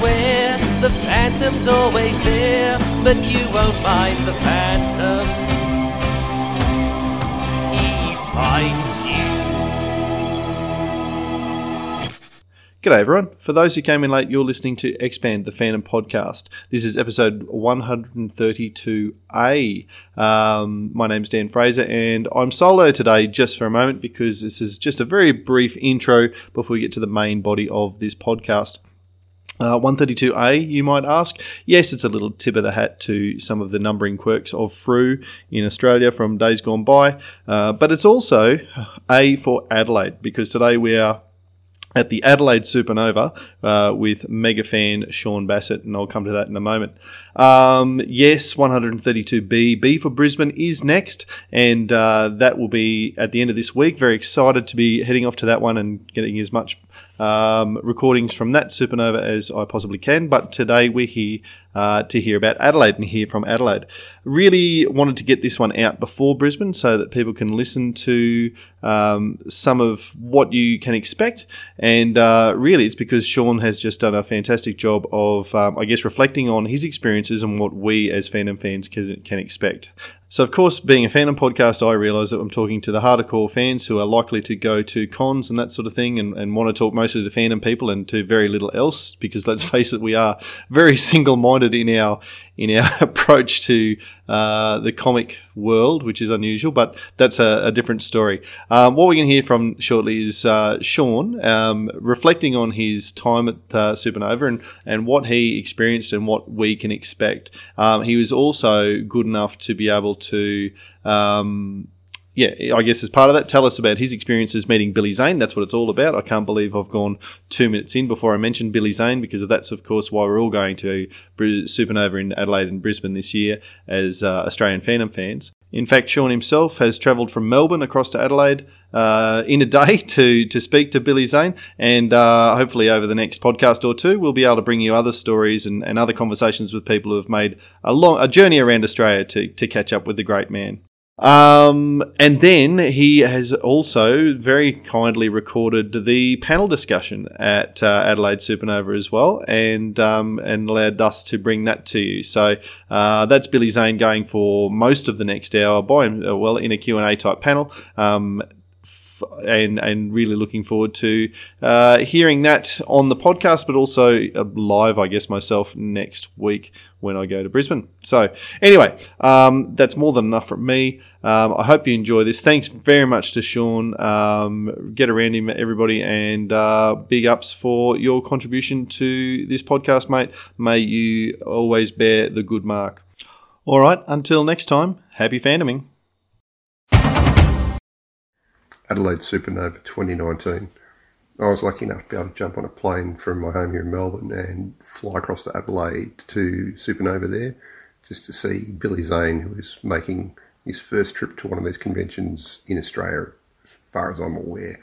beware, the phantom's always there, but you won't find the phantom. He finds you. G'day, everyone. For those who came in late, you're listening to Expand the Phantom podcast. This is episode 132A. Um, my name's Dan Fraser, and I'm solo today just for a moment because this is just a very brief intro before we get to the main body of this podcast. Uh, 132A, you might ask. Yes, it's a little tip of the hat to some of the numbering quirks of Frew in Australia from days gone by, uh, but it's also A for Adelaide because today we are at the Adelaide Supanova uh, with mega fan Sean Bassett, and I'll come to that in a moment. Um, yes, 132B. B for Brisbane is next, and uh, that will be at the end of this week. Very excited to be heading off to that one and getting as much um, recordings from that supanova as I possibly can. But today we're here uh, to hear about Adelaide and hear from Adelaide. Really wanted to get this one out before Brisbane so that people can listen to um, some of what you can expect. And uh, really, it's because Sean has just done a fantastic job of, um, I guess, reflecting on his experiences and what we as Phantom fans can, can expect. So, of course, being a Phantom podcast, I realise that I'm talking to the hardcore fans who are likely to go to cons and that sort of thing and, and want to talk mostly to Phantom people and to very little else because let's face it, we are very single minded in our in our approach to uh, the comic world, which is unusual, but that's a, a different story. Um, what we're going to hear from shortly is uh, Sean um, reflecting on his time at uh, Supanova and, and what he experienced and what we can expect. Um, he was also good enough to be able to. Yeah, I guess as part of that, tell us about his experiences meeting Billy Zane. That's what it's all about. I can't believe I've gone two minutes in before I mentioned Billy Zane because that's, of course, why we're all going to Supanova in Adelaide and Brisbane this year as uh, Australian Phantom fans. In fact, Sean himself has travelled from Melbourne across to Adelaide uh, in a day to, to speak to Billy Zane. And uh, hopefully, over the next podcast or two, we'll be able to bring you other stories and, and other conversations with people who have made a long a journey around Australia to, to catch up with the great man. Um, and then he has also very kindly recorded the panel discussion at uh, Adelaide Supanova as well, and um, and allowed us to bring that to you. So uh, that's Billy Zane going for most of the next hour by uh, well in a Q and A type panel. Um, and and really looking forward to uh, hearing that on the podcast, but also uh, live, I guess myself next week when I go to Brisbane. So anyway, um, that's more than enough from me. Um, I hope you enjoy this. Thanks very much to Sean. Um, get around him, everybody, and uh, big ups for your contribution to this podcast, mate. May you always bear the good mark. All right, until next time, happy fandoming. Adelaide Supanova 2019. I was lucky enough to be able to jump on a plane from my home here in Melbourne and fly across to Adelaide to Supanova there just to see Billy Zane, who is making his first trip to one of these conventions in Australia, as far as I'm aware.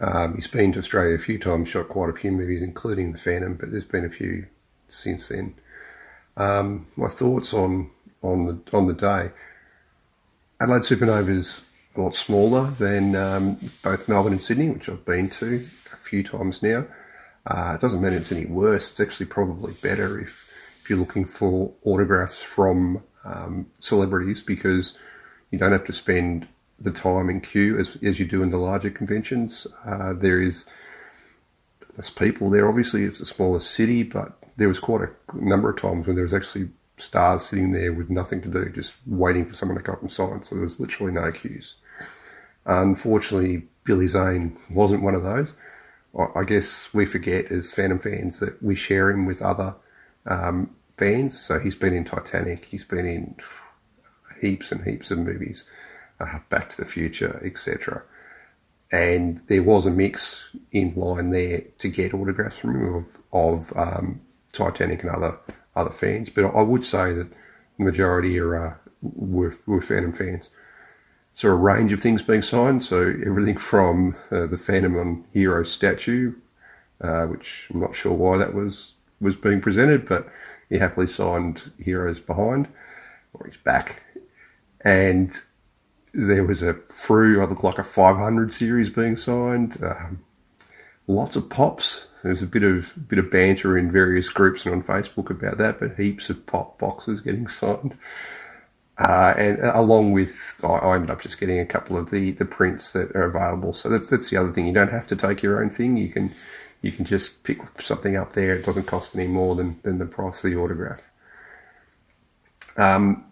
Um, he's been to Australia a few times, shot quite a few movies, including The Phantom, but there's been a few since then. Um, my thoughts on on the on the day. Adelaide Supanova is a lot smaller than um, both Melbourne and Sydney, which I've been to a few times now. Uh, it doesn't mean it's any worse. It's actually probably better if if you're looking for autographs from um, celebrities because you don't have to spend the time in queue as, as you do in the larger conventions. Uh, there is less people there. Obviously, it's a smaller city, but there was quite a number of times when there was actually stars sitting there with nothing to do, just waiting for someone to come up and sign. So there was literally no queues. Unfortunately, Billy Zane wasn't one of those. I guess we forget as Phantom fans that we share him with other um, fans. So he's been in Titanic, he's been in heaps and heaps of movies, uh, Back to the Future, etc. And there was a mix in line there to get autographs from him of, of um, Titanic and other other fans. But I would say that the majority are uh, were, were Phantom fans. So a range of things being signed. So everything from uh, the Phantom on Hero statue, uh, which I'm not sure why that was was being presented, but he happily signed Heroes behind or his back, and there was a through I looked like a 500 series being signed. Um, lots of pops. There's a bit of bit of banter in various groups and on Facebook about that, but heaps of pop boxes getting signed. Uh, and along with, I, I ended up just getting a couple of the, the prints that are available. So that's that's the other thing. You don't have to take your own thing. You can you can just pick something up there. It doesn't cost any more than, than the price of the autograph. Um,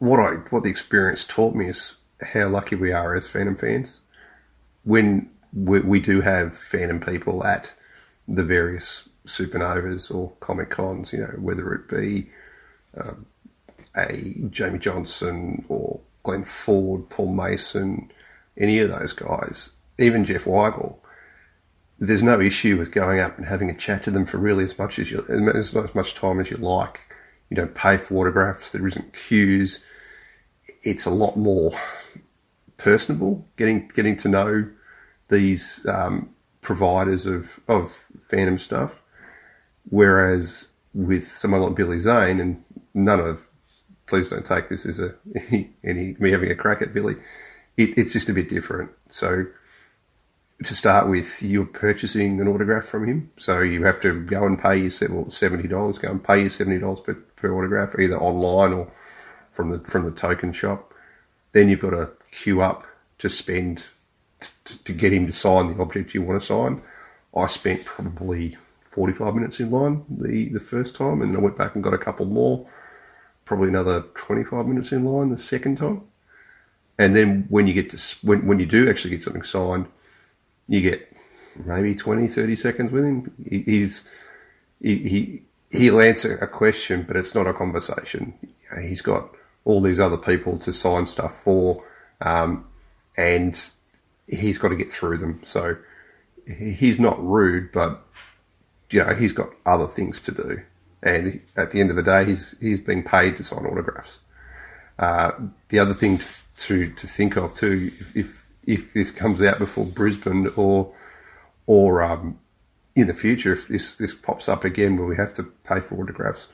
what I what the experience taught me is how lucky we are as Phantom fans. When we, we do have Phantom people at the various supanovas or comic cons, you know, whether it be um, a Jamie Johnson or Glenn Ford, Paul Mason, any of those guys, even Jeff Weigel, there's no issue with going up and having a chat to them for really as much as you, as much time as you like. You don't pay for autographs. There isn't queues. It's a lot more personable. Getting getting to know these um, providers of of Phantom stuff, whereas with someone like Billy Zane and none of please don't take this as a any me having a crack at Billy. It, it's just a bit different. So to start with, you're purchasing an autograph from him, so you have to go and pay your seventy dollars. Go and pay your seventy dollars per, per autograph, either online or from the from the token shop. Then you've got to queue up to spend t- to get him to sign the object you want to sign. I spent probably forty five minutes in line the the first time, and then I went back and got a couple more. Probably another twenty five minutes in line the second time, and then when you get to when when you do actually get something signed you get maybe 20, 30 seconds with him. He, he's he, he he'll answer a question, but it's not a conversation. He's got all these other people to sign stuff for, um, and he's got to get through them. So he's not rude, but you know he's got other things to do. And at the end of the day, he's he's being paid to sign autographs. Uh, the other thing to, to, to think of too, if, if if this comes out before Brisbane or or um, in the future, if this this pops up again where we have to pay for autographs,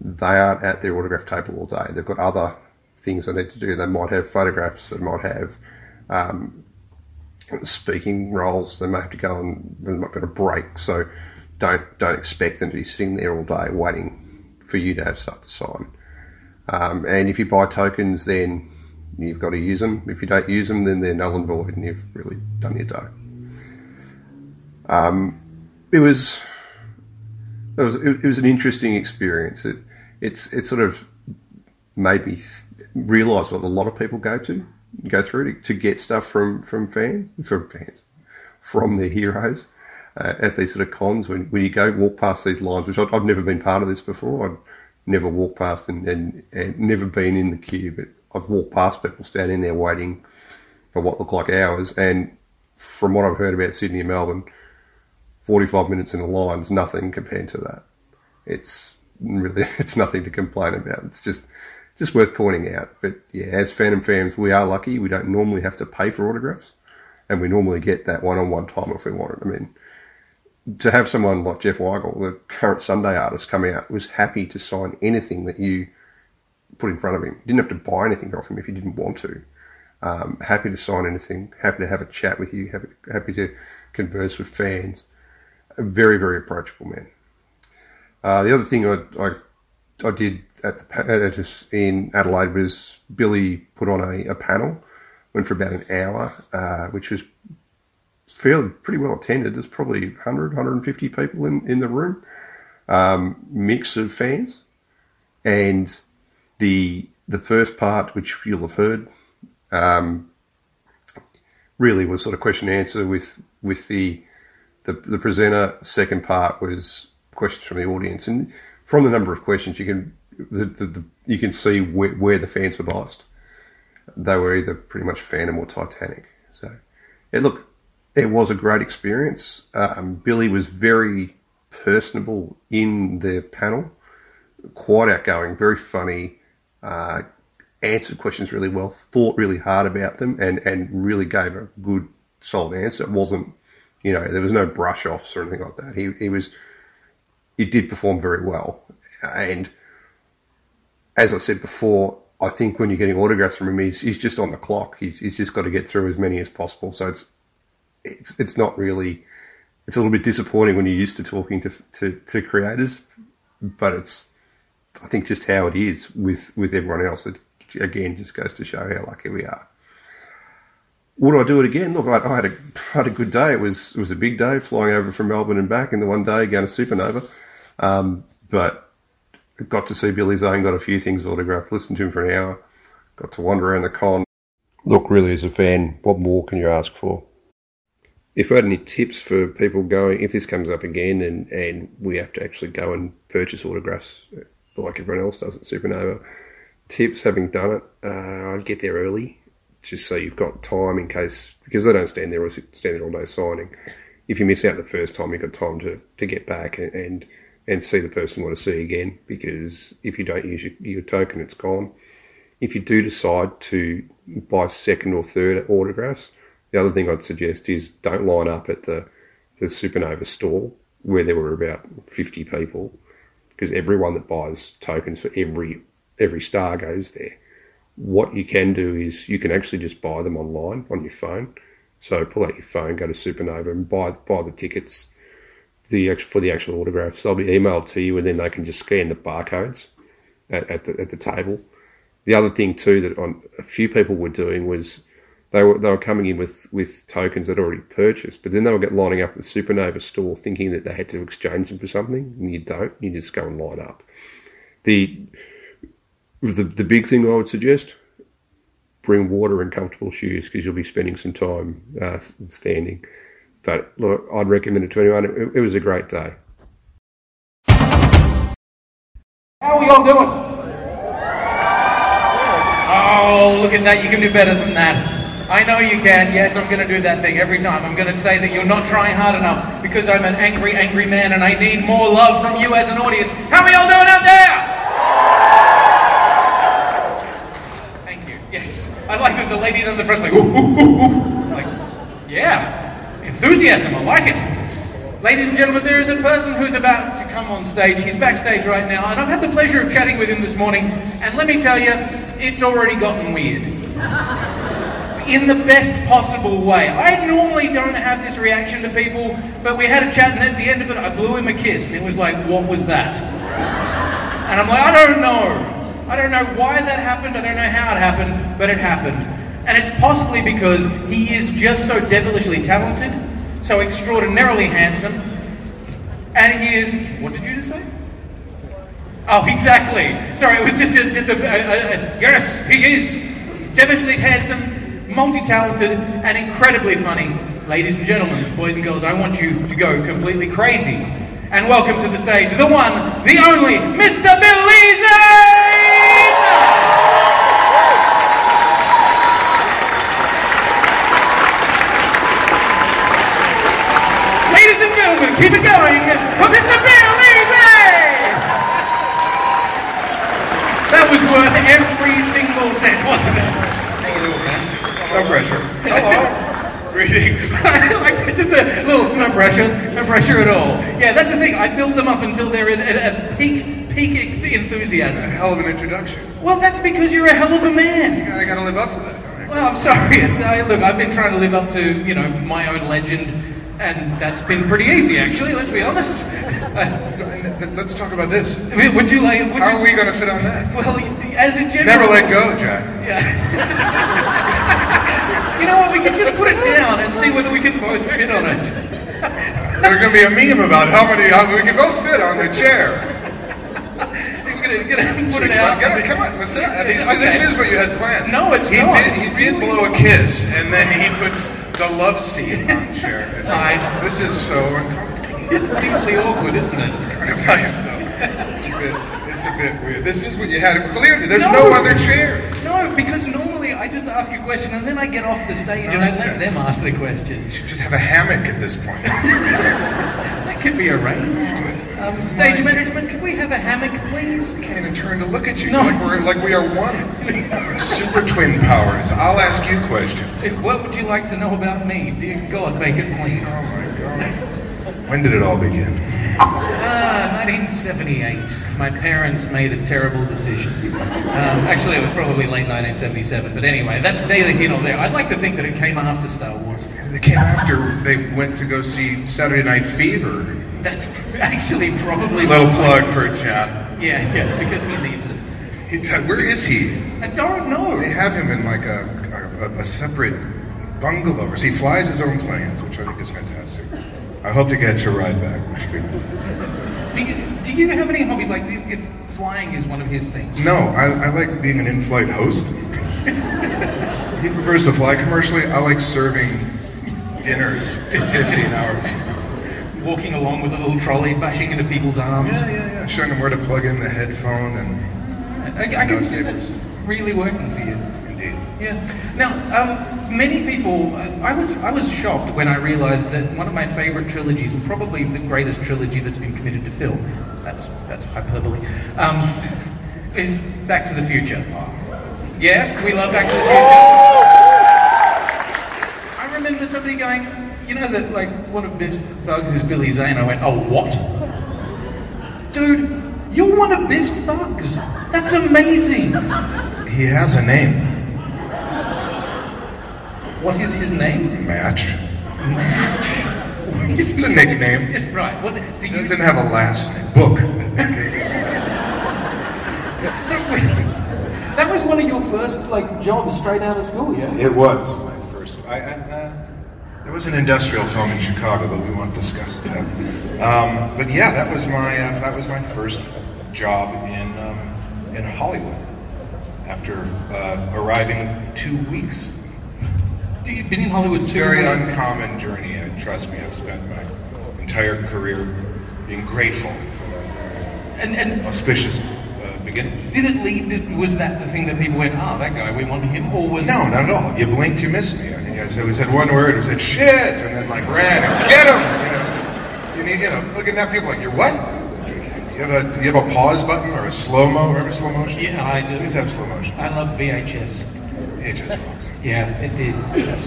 they aren't at their autograph table all day. They've got other things they need to do. They might have photographs. They might have um, speaking roles. They may have to go and they might get a break. So don't don't expect them to be sitting there all day waiting for you to have stuff to sign. Um, and if you buy tokens, then you've got to use them. If you don't use them, then they're null and void, and you've really done your dough. Um, it was it was it was an interesting experience. It it's it sort of made me th- realise what a lot of people go to go through to, to get stuff from from fans from fans from their heroes uh, at these sort of cons when, when you go walk past these lines, which i have never been part of this before. I'd never walked past and, and, and never been in the queue, but I've walked past people standing there waiting for what looked like hours, and from what I've heard about Sydney and Melbourne, 45 minutes in a line is nothing compared to that. It's really, it's nothing to complain about. It's just, just worth pointing out. But yeah, as Phantom fans, we are lucky. We don't normally have to pay for autographs, and we normally get that one-on-one time if we want it. I mean, to have someone like Jeff Weigel, the current Sunday artist, come out was happy to sign anything that you put in front of him. Didn't have to buy anything off him if you didn't want to. Um, happy to sign anything. Happy to have a chat with you. Happy, happy to converse with fans. A very very approachable man. Uh, the other thing I, I, I did at the in Adelaide was Billy put on a, a panel. Went for about an hour, uh, which was fairly pretty well attended. There's probably 100, 150 people in, in the room, um, mix of fans. And the the first part, which you'll have heard, um, really was sort of question and answer with with the, the the presenter. Second part was questions from the audience, and from the number of questions, you can the, the, the you can see where, where, the fans were biased. They were either pretty much Phantom or Titanic. So, yeah, look, it was a great experience. Um, Billy was very personable in the panel quite outgoing, very funny, uh, answered questions really well, thought really hard about them, and, and really gave a good, solid answer. It wasn't, you know, there was no brush offs or anything like that. He, he was, he did perform very well. And as I said before, I think when you're getting autographs from him, he's, he's just on the clock. He's, he's just got to get through as many as possible. So it's, it's, it's not really, it's a little bit disappointing when you're used to talking to, to, to creators, but it's, I think just how it is with, with everyone else. It again just goes to show how lucky we are. Would I do it again? Look, I, I had a had a good day. It was it was a big day flying over from Melbourne and back in the one day going to Supanova. Um, but got to see Billy Zane, got a few things autographed, listened to him for an hour, got to wander around the con. Look, really, as a fan, what more can you ask for? If I had any tips for people going, if this comes up again and, and we have to actually go and purchase autographs like everyone else does at Supanova, tips having done it, uh, I'd get there early just so you've got time in case, because they don't stand there stand there all day signing. If you miss out the first time, you've got time to, to get back and, and and see the person you want to see again because if you don't use your, your token, it's gone. If you do decide to buy second or third autographs, the other thing I'd suggest is don't line up at the, the Supanova store where there were about 50 people because everyone that buys tokens for every every star goes there. What you can do is you can actually just buy them online on your phone. So pull out your phone, go to Supanova and buy buy the tickets the for the actual autographs. They'll be emailed to you, and then they can just scan the barcodes at, at the at the table. The other thing too that on, a few people were doing was they were they were coming in with, with tokens they'd already purchased, but then they would get lining up at the Supanova store thinking that they had to exchange them for something, and you don't. You just go and line up. The the the big thing I would suggest: bring water and comfortable shoes because you'll be spending some time uh, standing. But look, I'd recommend it to anyone. It, it was a great day. How are we all doing? Oh, look at that. You can do better than that. I know you can. Yes, I'm going to do that thing every time. I'm going to say that you're not trying hard enough because I'm an angry, angry man and I need more love from you as an audience. How are we all doing out there? Thank you. Yes. I like that the lady in the front like, ooh, ooh, ooh, ooh. Like, yeah enthusiasm. I like it. Ladies and gentlemen, there is a person who's about to come on stage. He's backstage right now, and I've had the pleasure of chatting with him this morning. And let me tell you, it's already gotten weird. In the best possible way. I normally don't have this reaction to people, but we had a chat, and at the end of it, I blew him a kiss, and it was like, what was that? And I'm like, I don't know. I don't know why that happened, I don't know how it happened, but it happened. And it's possibly because he is just so devilishly talented, so extraordinarily handsome, and he is. What did you just say? Oh, exactly. Sorry, it was just a, just a, a, a, yes, he is. He's devilishly handsome, multi-talented, and incredibly funny. Ladies and gentlemen, boys and girls, I want you to go completely crazy. And welcome to the stage, the one, the only, Mr. Billy Zane! gentlemen, keep it going for Mr. Bill Easy! That was worth every single cent, wasn't it? No pressure. Hello. Greetings. like just a little no pressure, no pressure at all. Yeah, that's the thing. I build them up until they're at, at, peak peak enthusiasm. A hell of an introduction. Well, that's because you're a hell of a man. I gotta live up to that. Right? Well, I'm sorry. It's, uh, look, I've been trying to live up to you know my own legend and that's been pretty easy, actually, let's be honest. Let's talk about this. Would you like. Would How you, are we going to fit on that? Well, as a general. Never let go, Jack. Yeah. you know what? We could just put it down and see can fit on it. There's going to be a meme about how many. How we can both fit on the chair. So we're going to put it out. Get come on, let's sit This, this is what you had planned. No, it's he not. Did, he did blow a kiss, and then he puts the love seat on the chair. I, this is so uncomfortable. It's deeply awkward, isn't it? It's kind of nice though. It's a bit. It's a bit weird. This is what you had. Clearly, there's no, no other chair. No, because normally I just ask a question and then I get off the stage Nonsense. and I let them ask the question. You should just have a hammock at this point. That can be arranged. Um, stage management, can we have a hammock, please? I can't even turn to look at you. No. Like we're like we are one. Super twin powers. I'll ask you questions. Uh, What would you like to know about me? Dear God, make it clean. Oh my god. When did it all begin? Ah, 1978. My parents made a terrible decision. Um, actually, it was probably late 1977, but anyway, that's neither here nor there. I'd like to think that it came after Star Wars. They came after they went to go see Saturday Night Fever. That's actually probably Little plug for John. Yeah, yeah, because he needs it. He t- where is he? I don't know. They have him in like a, a, a separate bungalow. He flies his own planes, which I think is fantastic. I hope to get your ride back. which would be nice. Do you, do you have any hobbies like if, if flying is one of his things? No, I, I like being an in-flight host. he prefers to fly commercially. I like serving dinners for 15 hours. Walking along with a little trolley, bashing into people's arms. Yeah, yeah, yeah. Showing them where to plug in the headphone and I, I can see that really working for you. Yeah. Now, um, many people, I was, I was shocked when I realised that one of my favourite trilogies, and probably the greatest trilogy that's been committed to film, that's that's hyperbole, um, is Back to the Future. Yes, we love Back to the Future. I remember somebody going, you know that like one of Biff's thugs is Billy Zane. I went, oh what? Dude, you're one of Biff's thugs. That's amazing. He has a name. What is his name? Match. Match. It's a nickname. Yes, right. What do He you? doesn't have a last name. Book. So, that was one of your first like jobs straight out of school, yeah? It was my first. I, I, uh, there was an industrial film in Chicago, but we won't discuss that. Um, but yeah, that was my uh, that was my first job in um, in Hollywood. After uh, arriving two weeks, Been in Hollywood it's a too. very right? uncommon journey. And trust me, I've spent my entire career being grateful for And and auspicious uh, beginning. did it lead? Was that the thing that people went, "Ah, that guy, we want him," or was No, not at all. You blinked, you missed me. I think I said we said one word. We said shit, and then like ran and get him. You know, you, need, you know, looking at people like you're what? Do you have a do you have a pause button or a slow mo? Remember slow motion? Yeah, I do. We used to have slow motion. I love VHS. It just rocks. Yeah, it did. It's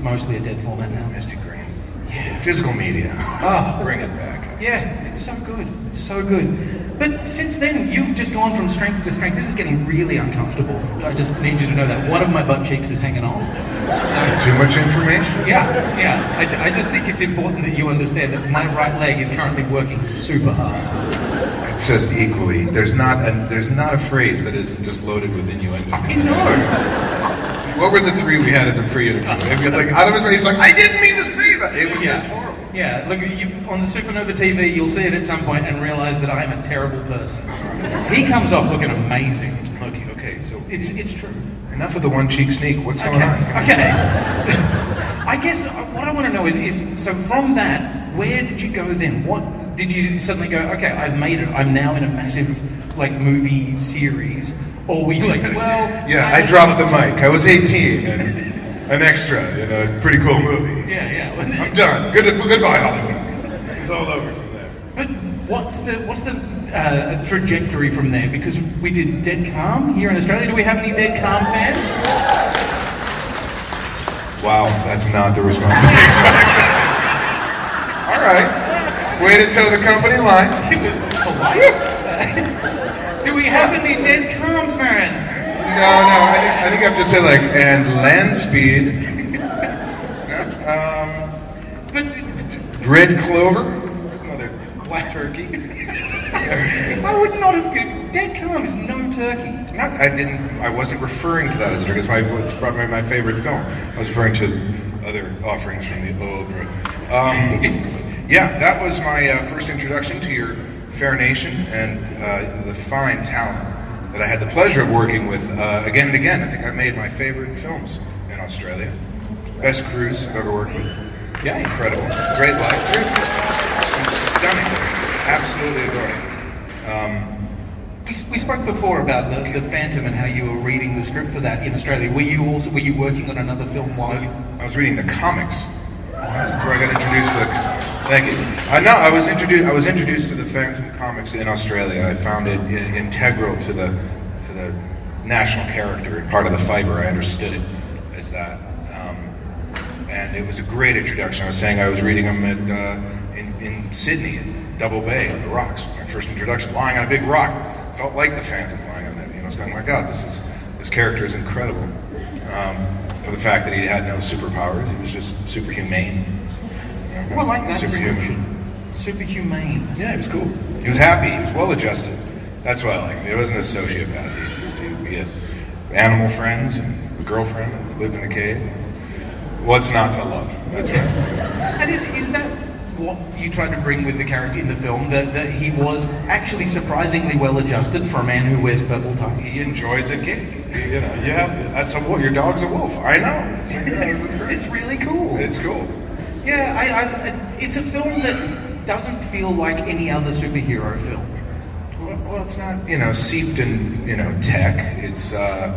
mostly a dead format now. Misty Green. Yeah. Physical media. Oh. Bring it back. Yeah, it's so good. It's so good. But since then, you've just gone from strength to strength. This is getting really uncomfortable. I just need you to know that one of my butt cheeks is hanging off. So, Too much information. yeah, yeah. I, I just think it's important that you understand that my right leg is currently working super hard. Just equally. There's not a there's not a phrase that isn't just loaded with innuendo. I know. What were the three we had at the pre-interview? Was like out of his face, he's like, I didn't mean to say that. It was just horrible. Yeah, look, you, on the Supanova TV, you'll see it at some point and realize that I'm a terrible person. He comes off looking amazing. Okay, okay, so It's, it's true. enough of the one cheek sneak. What's going Okay. on? Okay. I guess uh, what I want to know is, is so from that, where did you go then? What did you suddenly go? Okay, I've made it. I'm now in a massive like movie series. Or you like, well, Yeah, I a- dropped the mic. I was 18 and an extra in a pretty cool movie. Yeah, yeah. I'm done. Good, goodbye, Hollywood. It's all over from there. But what's the what's the uh, trajectory from there? Because we did Dead Calm here in Australia. Do we have any Dead Calm fans? Wow, that's not the response I expected. all right. Way to toe the company line. It was polite. Do we have any Dead Calm fans? No, no, I think, I think I have to say, like, and land speed. um, But red clover. There's another Wow. turkey. I would not have. Dead Calm is no turkey. Not, I didn't. I wasn't referring to that as a turkey. It's, my, it's probably my favorite film. I was referring to other offerings from the Oeuvre. Um, yeah, that was my uh, first introduction to your fair nation and uh, the fine talent that I had the pleasure of working with uh, again and again. I think I made my favorite films in Australia. Best crews I've ever worked with. Yeah. Incredible. Great life. Stunning. Absolutely adoring. Um, We, we spoke before about the, the Phantom and how you were reading the script for that in Australia. Were you also were you working on another film while you? I was reading the comics. This is where I got introduced to Thank you. Uh, I was introduced. I was introduced to the Phantom comics in Australia. I found it in, integral to the to the national character and part of the fiber. I understood it as that, um, and it was a great introduction. I was saying I was reading them at uh, in, in Sydney at Double Bay on the rocks. My first introduction, lying on a big rock, felt like the Phantom lying on that. You know, I was going, my God, this is this character is incredible. Um, for the fact that he had no superpowers, he was just superhumane. You I like that Superhuman. description. Superhumane. Yeah, he was cool. He was happy. He was well adjusted. That's what I liked. He wasn't a sociopath. He was to be had animal friends and a girlfriend and lived in a cave. What's not to love? That's right. And is, is that what you tried to bring with the character in the film? That, that he was actually surprisingly well adjusted for a man who wears purple ties? He enjoyed the gig. You know, have that's a wolf. Your dog's a wolf. I know. It's, like, yeah, it. It's really cool. It's cool. Yeah, I, I, it's a film that doesn't feel like any other superhero film. Well, well, it's not you know seeped in you know tech. It's uh,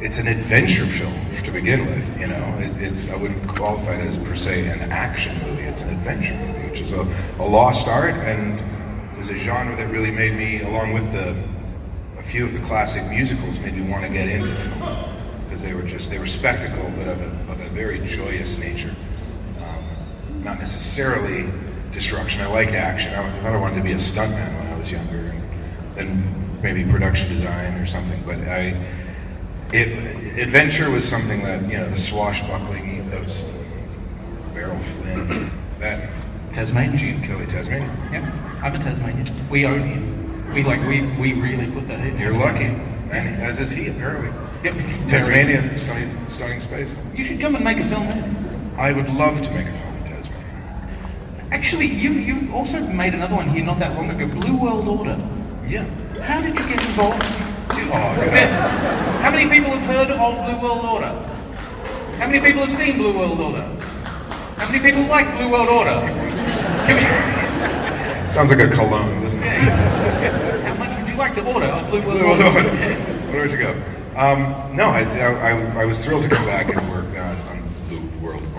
it's an adventure film to begin with. You know, it, it's I wouldn't qualify it as per se an action movie. It's an adventure movie, which is a, a lost art and is a genre that really made me, along with the a few of the classic musicals, made me want to get into film because they were just they were spectacle, but of a, of a very joyous nature. Not necessarily destruction. I liked action. I thought I wanted to be a stuntman when I was younger, and then maybe production design or something. But I, it, adventure was something that you know the swashbuckling ethos, Errol Flynn, that Tasmanian. Gene Kelly, Tasmanian. Yeah, I'm a Tasmanian. We own him. We like we we really put that in. You're lucky, and as is he apparently. Yep. Tasmania, stunning, stunning space. You should come and make a film there. I would love to make a film. Actually, you you also made another one here not that long ago. Blue World Order. Yeah. How did you get involved? Oh. Yeah. How many people have heard of Blue World Order? How many people have seen Blue World Order? How many people like Blue World Order? We- Sounds like a cologne, doesn't it? How much would you like to order of Blue World Blue Order? Order. Where would you go? Um, no, I, I, I was thrilled to come back and work on, on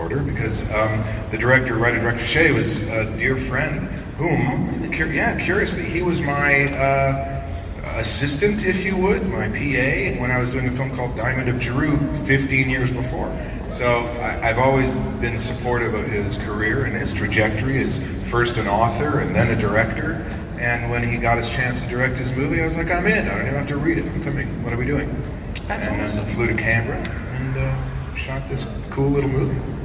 Order because um, the director, writer director Shea, was a dear friend whom, yeah, curiously, he was my uh, assistant, if you would, my PA, when I was doing a film called Diamond of Jeru 15 years before. So I, I've always been supportive of his career and his trajectory as first an author and then a director. And when he got his chance to direct his movie, I was like, I'm in. I don't even have to read it. I'm coming. What are we doing? That's and awesome. then flew to Canberra and uh, shot this cool little movie.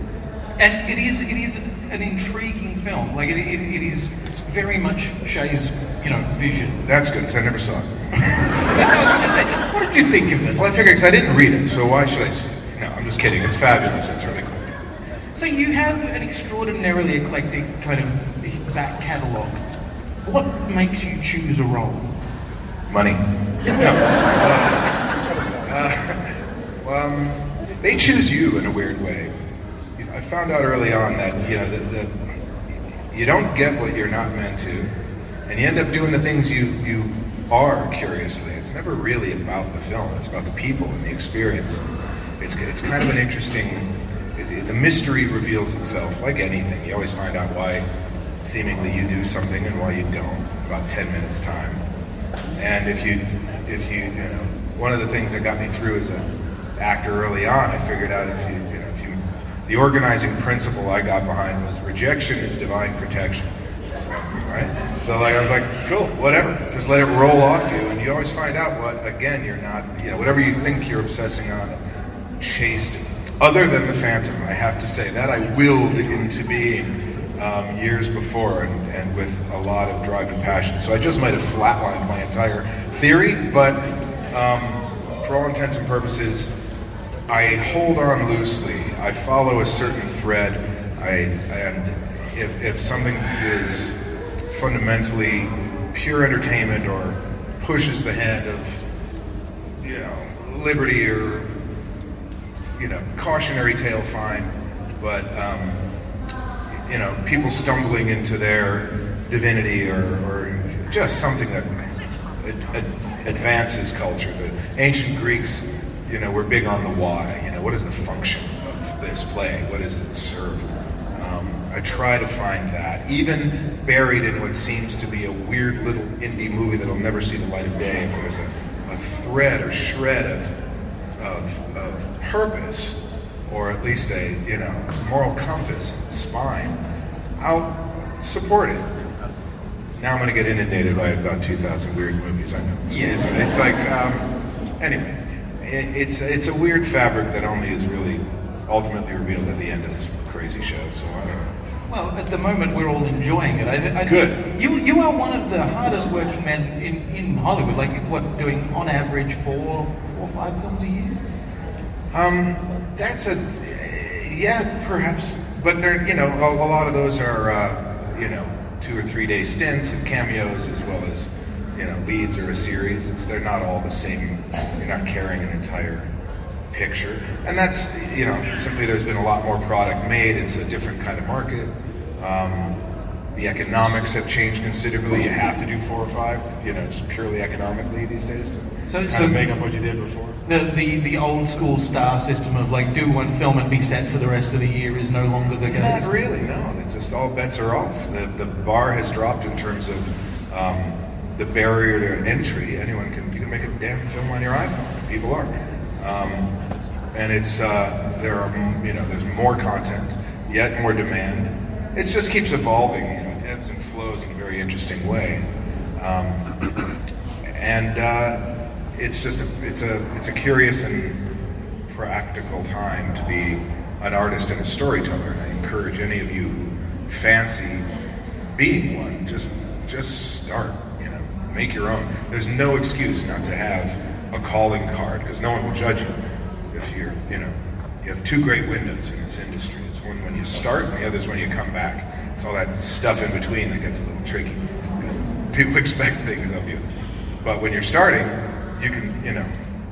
And it is it is an intriguing film. Like it, it, it is very much Shay's you know vision. That's good because I never saw it. I was going to say, what did you think of it? Well, I figured because I didn't read it, so why should I see it? No, I'm just kidding. It's fabulous. It's really cool. So you have an extraordinarily eclectic kind of back catalogue. What makes you choose a role? Money. No. Uh, uh, um, they choose you in a weird way. I found out early on that you know that, you don't get what you're not meant to, and you end up doing the things you you are curiously. It's never really about the film. It's about the people and the experience. It's it's kind of an interesting. It- the mystery reveals itself, like anything. You always find out why, seemingly, you do something and why you don't. About ten minutes time. And if you, if you, you know, one of the things that got me through as an actor early on, I figured out if you, you know, if you, the organizing principle I got behind was rejection is divine protection. So, right? So like I was like, cool, whatever. Just let it roll off you, and you always find out what. Again, you're not, you know, whatever you think you're obsessing on, chased. Other than the Phantom, I have to say that I willed into being um, years before and, and with a lot of drive and passion. So I just might have flatlined my entire theory, but um, for all intents and purposes, I hold on loosely. I follow a certain thread. I and if, if something is fundamentally pure entertainment or pushes the hand of you know liberty or you know cautionary tale, fine. But um, you know, people stumbling into their divinity or, or just something that ad- ad- advances culture. The ancient Greeks, you know, we're big on the why. You know, what is the function of this play? What does it serve? Um, I try to find that, even buried in what seems to be a weird little indie movie that'll never see the light of day. If there's a, a thread or shred of, of, of purpose, or at least a you know moral compass, spine, I'll support it. Now I'm going to get inundated by about 2,000 weird movies. I know. Yeah. It's, it's like um, anyway. It, it's it's a weird fabric that only is really ultimately revealed at the end of this crazy show. So I don't know. Well, at the moment, we're all enjoying it. I, th- I Good. You you are one of the hardest working men in, in Hollywood. Like what, doing on average four four or five films a year. Um, that's a yeah, perhaps, but they're you know a, a lot of those are uh, you know two or three day stints and cameos as well as you know leads or a series. It's they're not all the same. You're not carrying an entire picture, and that's you know simply there's been a lot more product made. It's a different kind of market. Um, the economics have changed considerably. You have to do four or five, you know, just purely economically these days to So- kind so- of make up what you did before. The, the the old school star system of like do one film and be set for the rest of the year is no longer the case. Not really, no. It's just all bets are off. The the bar has dropped in terms of um, the barrier to entry. Anyone can you can make a damn film on your iPhone. People are, um, and it's uh, there are you know there's more content, yet more demand. It just keeps evolving. You know, it ebbs and flows in a very interesting way. Um, and uh, it's just a, it's a it's a curious and practical time to be an artist and a storyteller. And I encourage any of you who fancy being one, just just start. Make your own. There's no excuse not to have a calling card because no one will judge you if you're you know you have two great windows in this industry. It's one when you start, and the other is when you come back. It's all that stuff in between that gets a little tricky because people expect things of you. But when you're starting, you can, you know,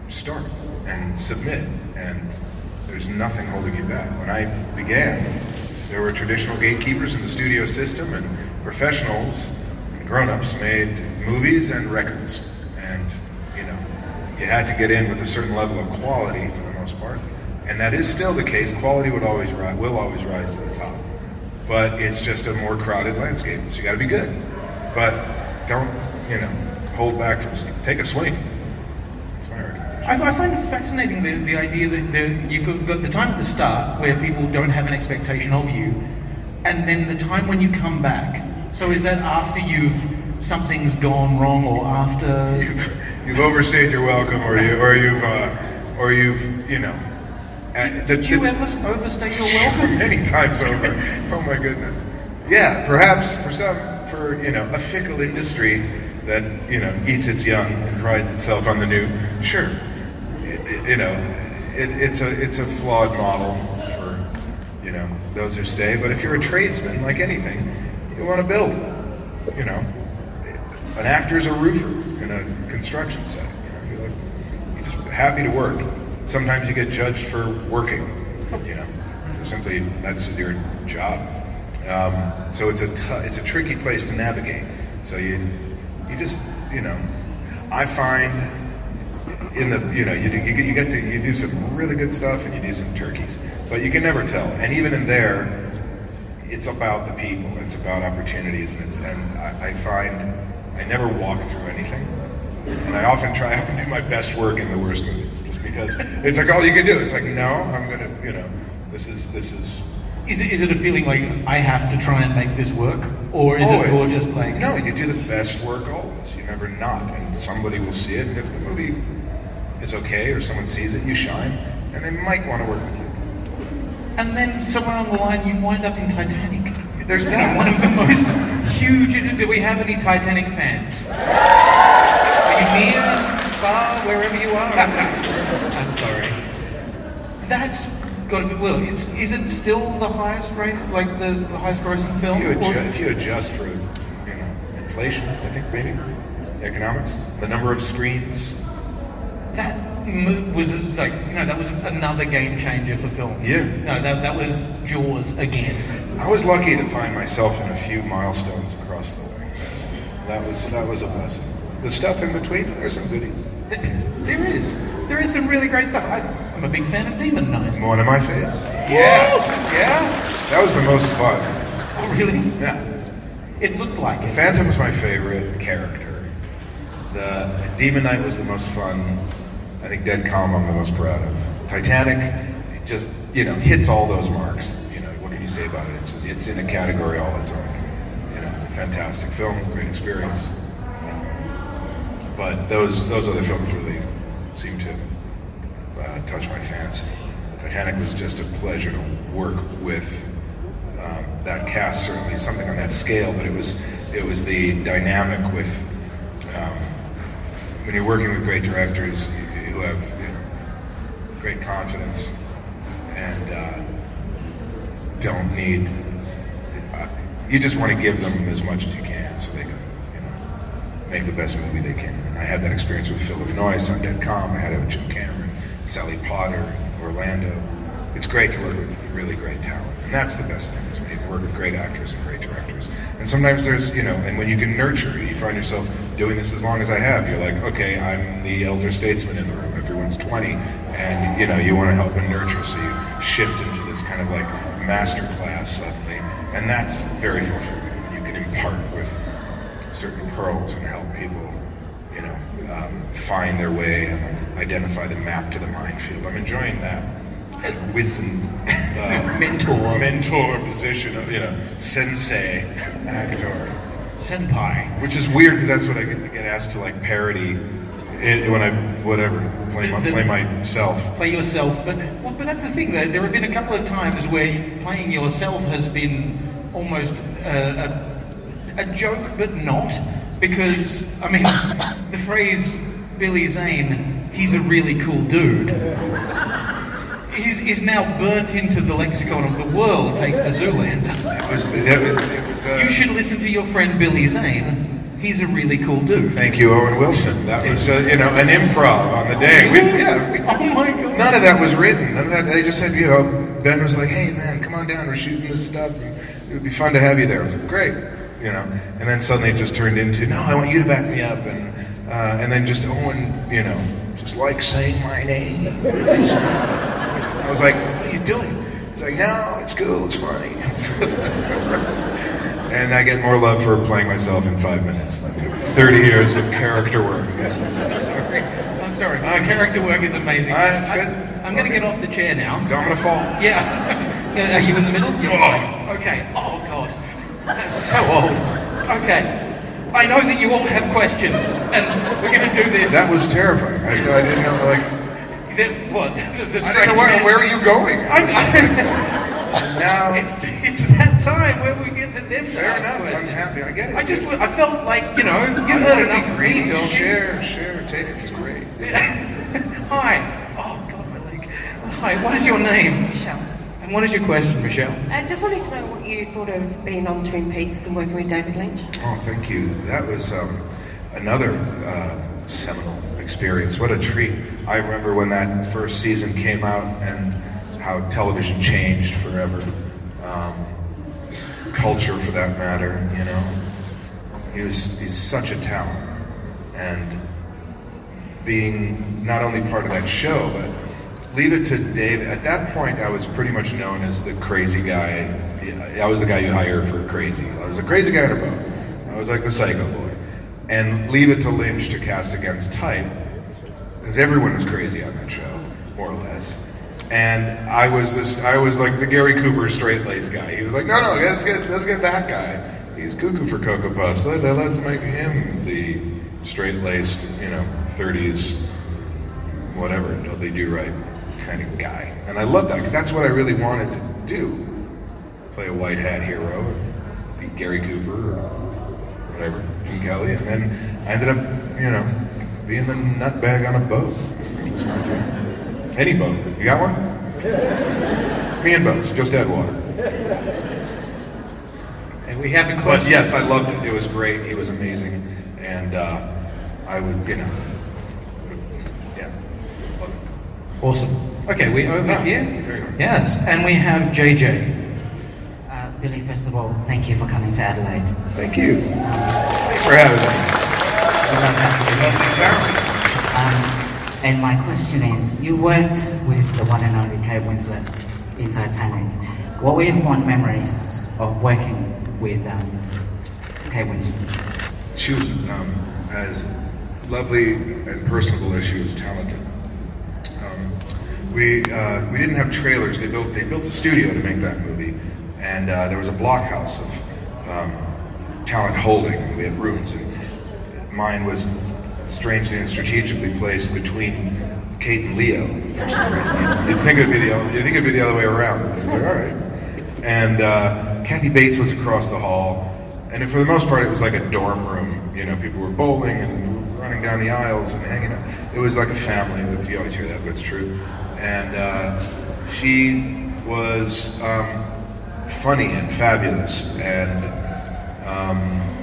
start and submit, and there's nothing holding you back. When I began, there were traditional gatekeepers in the studio system, and professionals grown-ups made movies and records, and you know, you had to get in with a certain level of quality for the most part, and that is still the case. Quality would always rise, will always rise to the top, but it's just a more crowded landscape. So you got to be good, but don't, you know, hold back from take a swing. That's my recommendation. I, find it fascinating the, the idea that there, you got, got the time at the start where people don't have an expectation of you, and then the time when you come back. So is that after you've something's gone wrong, or after? You've overstayed your welcome, or you, or you've, uh, or you've, you know. and the- Did you the- ever overstay your welcome? many times over. oh my goodness. Yeah, perhaps for some, for you know, a fickle industry that you know eats its young and prides itself on the new. Sure, it, it- you know, it, it's a it's a flawed model for you know those who stay. But if you're a tradesman, like anything, you want to build. You know, an actor's a roofer in a construction site. You know, you're, like, you're just happy to work. Sometimes you get judged for working. You know, simply that's your job. Um, so it's a t- it's a tricky place to navigate. So you you just you know, I find in the you know you do, you get to you do some really good stuff and you do some turkeys, but you can never tell. And even in there, it's about the people. It's about opportunities, and it's and I, I find I never walk through anything, and I often try. I often do my best work in the worst movies, just because it's like all you can do. It's like no, I'm gonna you know this is this is Is it, is it a feeling like I have to try and make this work, or is it more just like no? You do the best work always. You never not, and somebody will see it. And if the movie is okay, or someone sees it, you shine, and they might want to work with you. And then somewhere on the line, you wind up in Titanic. There's that. one of the most huge. Do we have any Titanic fans? Are you near, far, wherever you are? I'm sorry. That's got to be. Well, it's, is it still the highest rate, like the, the highest grossing film? If you, adjust, if you adjust for you know inflation, I think maybe economics, the number of screens. That was like you know that was another game changer for film. Yeah. No, that that was Jaws again. I was lucky to find myself in a few milestones across the way. That was that was a blessing. The stuff in between, there's some goodies. There is. There is some really great stuff. I, I'm a big fan of Demon Knight. One of my faves. Yeah. Yeah. That was the most fun. Oh really? Yeah. It looked like The it. Phantom was my favorite character. The Demon Knight was the most fun. I think Dead Calm I'm the most proud of. Titanic it just you know hits all those marks. You know what can you say about it? It's just, it's in a category all its own. You know, fantastic film, great experience. But those those other films really seem to uh, touch my fancy. Titanic was just a pleasure to work with um, that cast. Certainly something on that scale, but it was it was the dynamic with um, when you're working with great directors who have you know, great confidence and uh, don't need. Uh, you just want to give them as much as you can so they can you know make the best movie they can. And I had that experience with Philip Noyce on Dead Calm. I had it with Jim Cameron, Sally Potter, Orlando. It's great to work with really great talent, and that's the best thing is when you can work with great actors and great directors. And sometimes there's, you know, and when you can nurture, you find yourself doing this as long as I have. You're like, okay, I'm the elder statesman in the room. Everyone's 20, and you know, you want to help and nurture, so you shift into this kind of like master class suddenly, and that's very fulfilling. You can impart with certain pearls and help people, you know, um, find their way and identify the map to the minefield. I'm enjoying that wizened uh, Mentor. mentor position of, you know, sensei actor. Senpai. Which is weird because that's what I get, I get asked to like parody it when I whatever play my, The- play myself. Play yourself, but well, but that's the thing. Though there have been a couple of times where playing yourself has been almost uh, a, a joke, but not, because I mean, the phrase "Billy Zane," he's a really cool dude, is, is now burnt into the lexicon of the world thanks to Zoolander. It was it, it was. Uh, You should listen to your friend Billy Zane. He's a really cool dude. Thank you, Owen Wilson. That was just, you know an improv on the day. We, yeah, we, Oh my god. None of that was written. None of that. They just said, you know, Ben was like, "Hey, man, come on down. We're shooting this stuff. And it would be fun to have you there." I was like, "Great," you know. And then suddenly it just turned into, "No, I want you to back me up," and uh, and then just Owen, you know, just like saying my name. I was like, "What are you doing?" He's like, "No, it's cool. It's funny." and I get more love for playing myself in five minutes. than Thirty years of character work. I'm Sorry. I'm sorry. Uh, character work is amazing. Ah, that's I- good. I'm going to get off the chair now. I'm gonna fall. Yeah. Are you in the middle? You're Oh. Okay. Oh, God. That's so old. Okay. I know that you all have questions, and we're going to do this. That was terrifying. I, I didn't know, like, The, what? The, the I didn't know where, where are you going? I'm, now, it's, it's that time where we get to them to fair ask enough. I'm happy. I get it. I just, I felt like, you know, I you've heard enough of me greedy. talking. Share, share, take it. It's great. Hi. Oh, God, my leg. Hi, what is your name? Michelle. And what is your question, Michelle? I just wanted to know what you thought of being on Twin Peaks and working with David Lynch. Oh, thank you. That was um, another uh, seminal experience. What a treat. I remember when that first season came out and how television changed forever. Um, culture, for that matter, you know. He was, he's such a talent. And being not only part of that show, but leave it to Dave. At that point, I was pretty much known as the crazy guy. I was the guy you hire for crazy. I was a crazy guy in a boat. I was like the psycho boy. And leave it to Lynch to cast against type, because everyone was crazy on that show, more or less. And I was this. I was like the Gary Cooper straight laced guy. He was like, no, no, let's get let's get that guy. He's cuckoo for Cocoa Puffs. Let, let's make him the straight laced, you know, 30s whatever they do right kind of guy. And I love that because that's what I really wanted to do. Play a white hat hero and be Gary Cooper or whatever, Jim Kelly. And then I ended up, you know, being the nutbag on a boat. My dream. Any boat. You got one? Me and boats. Just add water. And we have a But question. yes, I loved it. It was great. He was amazing. And uh, I would, you know, yeah, love it. Awesome. Okay, we over Ah, here. Yes, and we have JJ. Uh, Billy, first of all, thank you for coming to Adelaide. Thank you. Thanks for having me. Adelaide. Lovely town. Um, and my question is, you worked with the one and only Kate Winslet in Titanic. What were your fond memories of working with um, Kate Winslet? She was um, as lovely and personable as she was talented. Um, we uh, we didn't have trailers. They built they built a studio to make that movie, and uh, there was a blockhouse of um, talent holding. We had rooms, and mine was strangely and strategically placed between Kate and Leo for some reason. You'd, think it'd be the other, you'd think it'd be the other way around. Like, all right. And uh, Kathy Bates was across the hall, and for the most part, it was like a dorm room. You know, people were bowling and running down the aisles and hanging out. It was like a family. If you always hear that, but it's true. And uh, she was um, funny and fabulous, and um,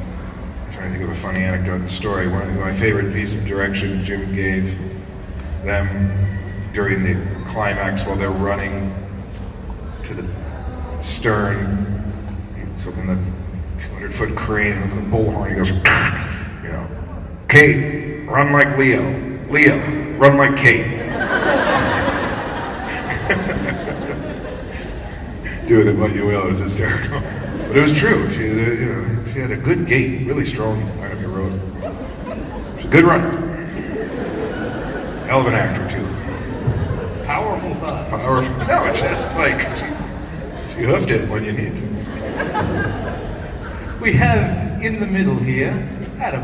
trying to think of a funny anecdote in the story. One of my favorite piece of direction Jim gave them during the climax while they're running to the stern, something the 200 foot crane and the bullhorn. He goes, you know, Kate, run like Leo. Leo, run like Kate. Do with it what you will. It was hysterical. But it was true. She, you know, she had a good gait, really strong line up your road. She's a good runner. Hell of an actor, too. Powerful thoughts. Powerful. No, it's just like she, she hoofed it when you need to. We have in the middle here Adam.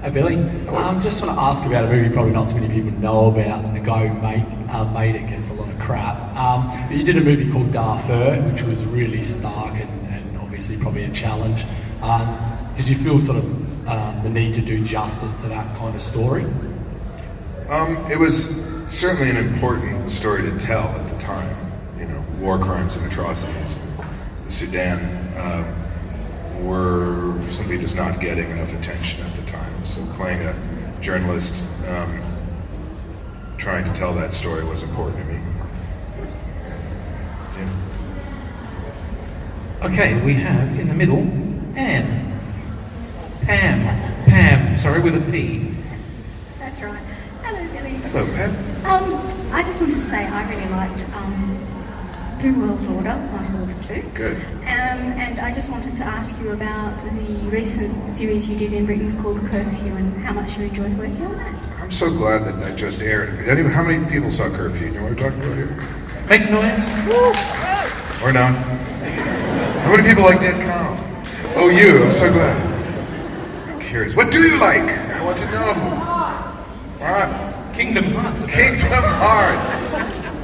Hey Billy, um, just want to ask about a movie probably not so many people know about, and the guy who made, uh, made it gets a lot of crap. Um, but you did a movie called Darfur, which was really stark and, and obviously probably a challenge. Um, did you feel sort of um, the need to do justice to that kind of story? Um, it was certainly an important story to tell at the time. You know, war crimes and atrocities in the Sudan uh, were simply just not getting enough attention at the time. So playing a journalist um, trying to tell that story was important to me. Yeah. Okay, we have in the middle Anne. Pam. Pam, sorry, with a P. That's right. Hello, Billy. Hello, Pam. Um, I just wanted to say I really liked um, Blue World Order. I saw it too. Good. Um, and I just wanted to ask you about the recent series you did in Britain called Curfew and how much you enjoyed working on that. I'm so glad that that just aired. How many people saw Curfew? You know what I'm talking about here? Make noise. Or not? How many people like Dead Calm? Oh, you. I'm so glad. I'm curious. What do you like? I want to know. What? Kingdom Hearts. Kingdom Hearts.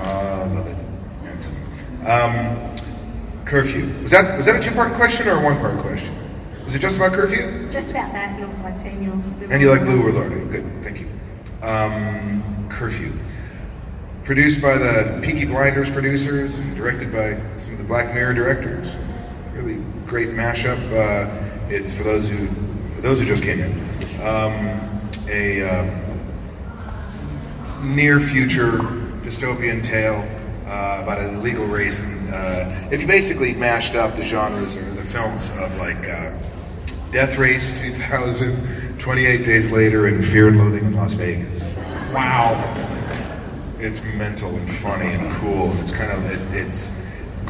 Oh, I love it. Handsome. Um, curfew. Was that was that a two-part question or a one-part question? Was it just about curfew? Just about that, and also I'd seen your. And you like Blue World Order. Good, thank you. Um, Curfew. Produced by the Peaky Blinders producers and directed by some of the Black Mirror directors. Great mashup. Uh, it's for those who for those who just came in. Um, a um, near future dystopian tale uh, about an illegal race. And, uh, if you basically mashed up the genres or the films of like uh, Death Race 2000, 28 Days Later, and Fear and Loathing in Las Vegas. Wow. It's mental and funny and cool. And it's kind of it, it's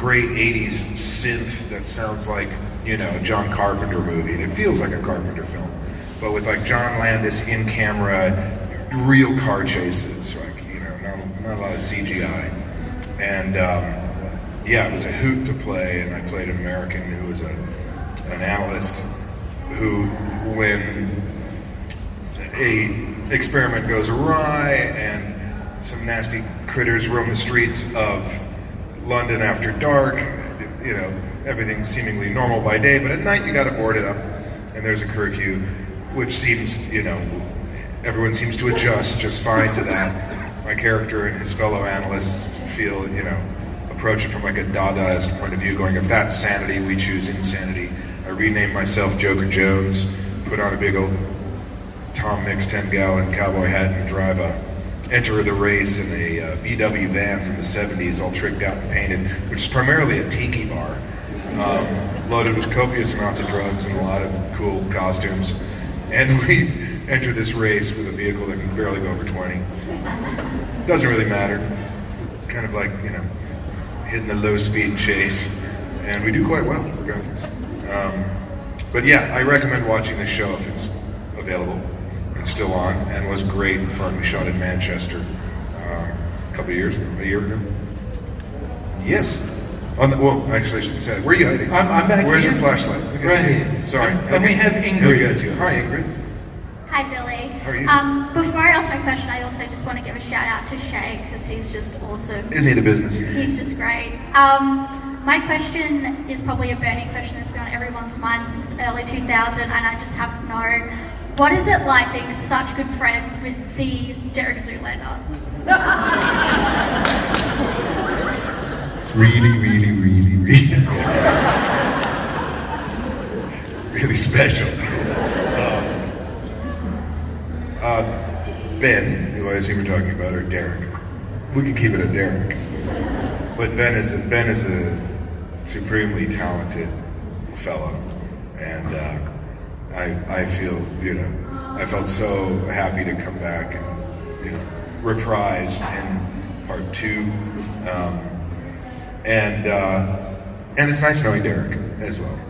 great 80s synth that sounds like you know a John Carpenter movie, and it feels like a Carpenter film, but with like John Landis in camera, real car chases, like you know not not a lot of CGI, and um, yeah, it was a hoot to play, and I played an American who was a an analyst who when a experiment goes awry and some nasty critters roam the streets of London after dark. You know, everything seemingly normal by day, but at night you got to board it up, and there's a curfew, which seems, you know, everyone seems to adjust just fine to that. My character and his fellow analysts feel, you know, approach it from like a Dadaist point of view, going, if that's sanity, we choose insanity. I renamed myself Joker Jones, put on a big old Tom Mix 10 gallon cowboy hat and drive a enter the race in a uh, VW van from the 70s, all tricked out and painted, which is primarily a tiki bar, um, loaded with copious amounts of drugs and a lot of cool costumes. And we enter this race with a vehicle that can barely go over 20. Doesn't really matter. Kind of like, you know, hitting the low speed chase. And we do quite well, regardless. Um, but yeah, I recommend watching the show if it's available and still on, and was great fun. We shot in Manchester um, a couple of years ago, a year ago. Yes. On the, well, actually, I shouldn't say that. Where are you hiding? I'm, I'm back Where's here. your flashlight? Okay. Right here. Sorry. And, and we have He'll Ingrid. get to you. Hi, Ingrid. Hi, Billy. How are you? Um, before I ask my question, I also just want to give a shout out to Shay because he's just awesome. Isn't he the business? He's just great. Um, my question is probably a burning question that's been on everyone's mind since early 2000, and I just have to know what is it like being such good friends with the Derek Zoolander? Really, really, really, really, really special. Um, uh, ben, who I assume you're talking about, or Derek. We can keep it at Derek. But Ben is a, Ben is a supremely talented fellow, and uh, I I feel you know I felt so happy to come back and you know reprise in part two. Um, and uh, and it's nice knowing Derek as well.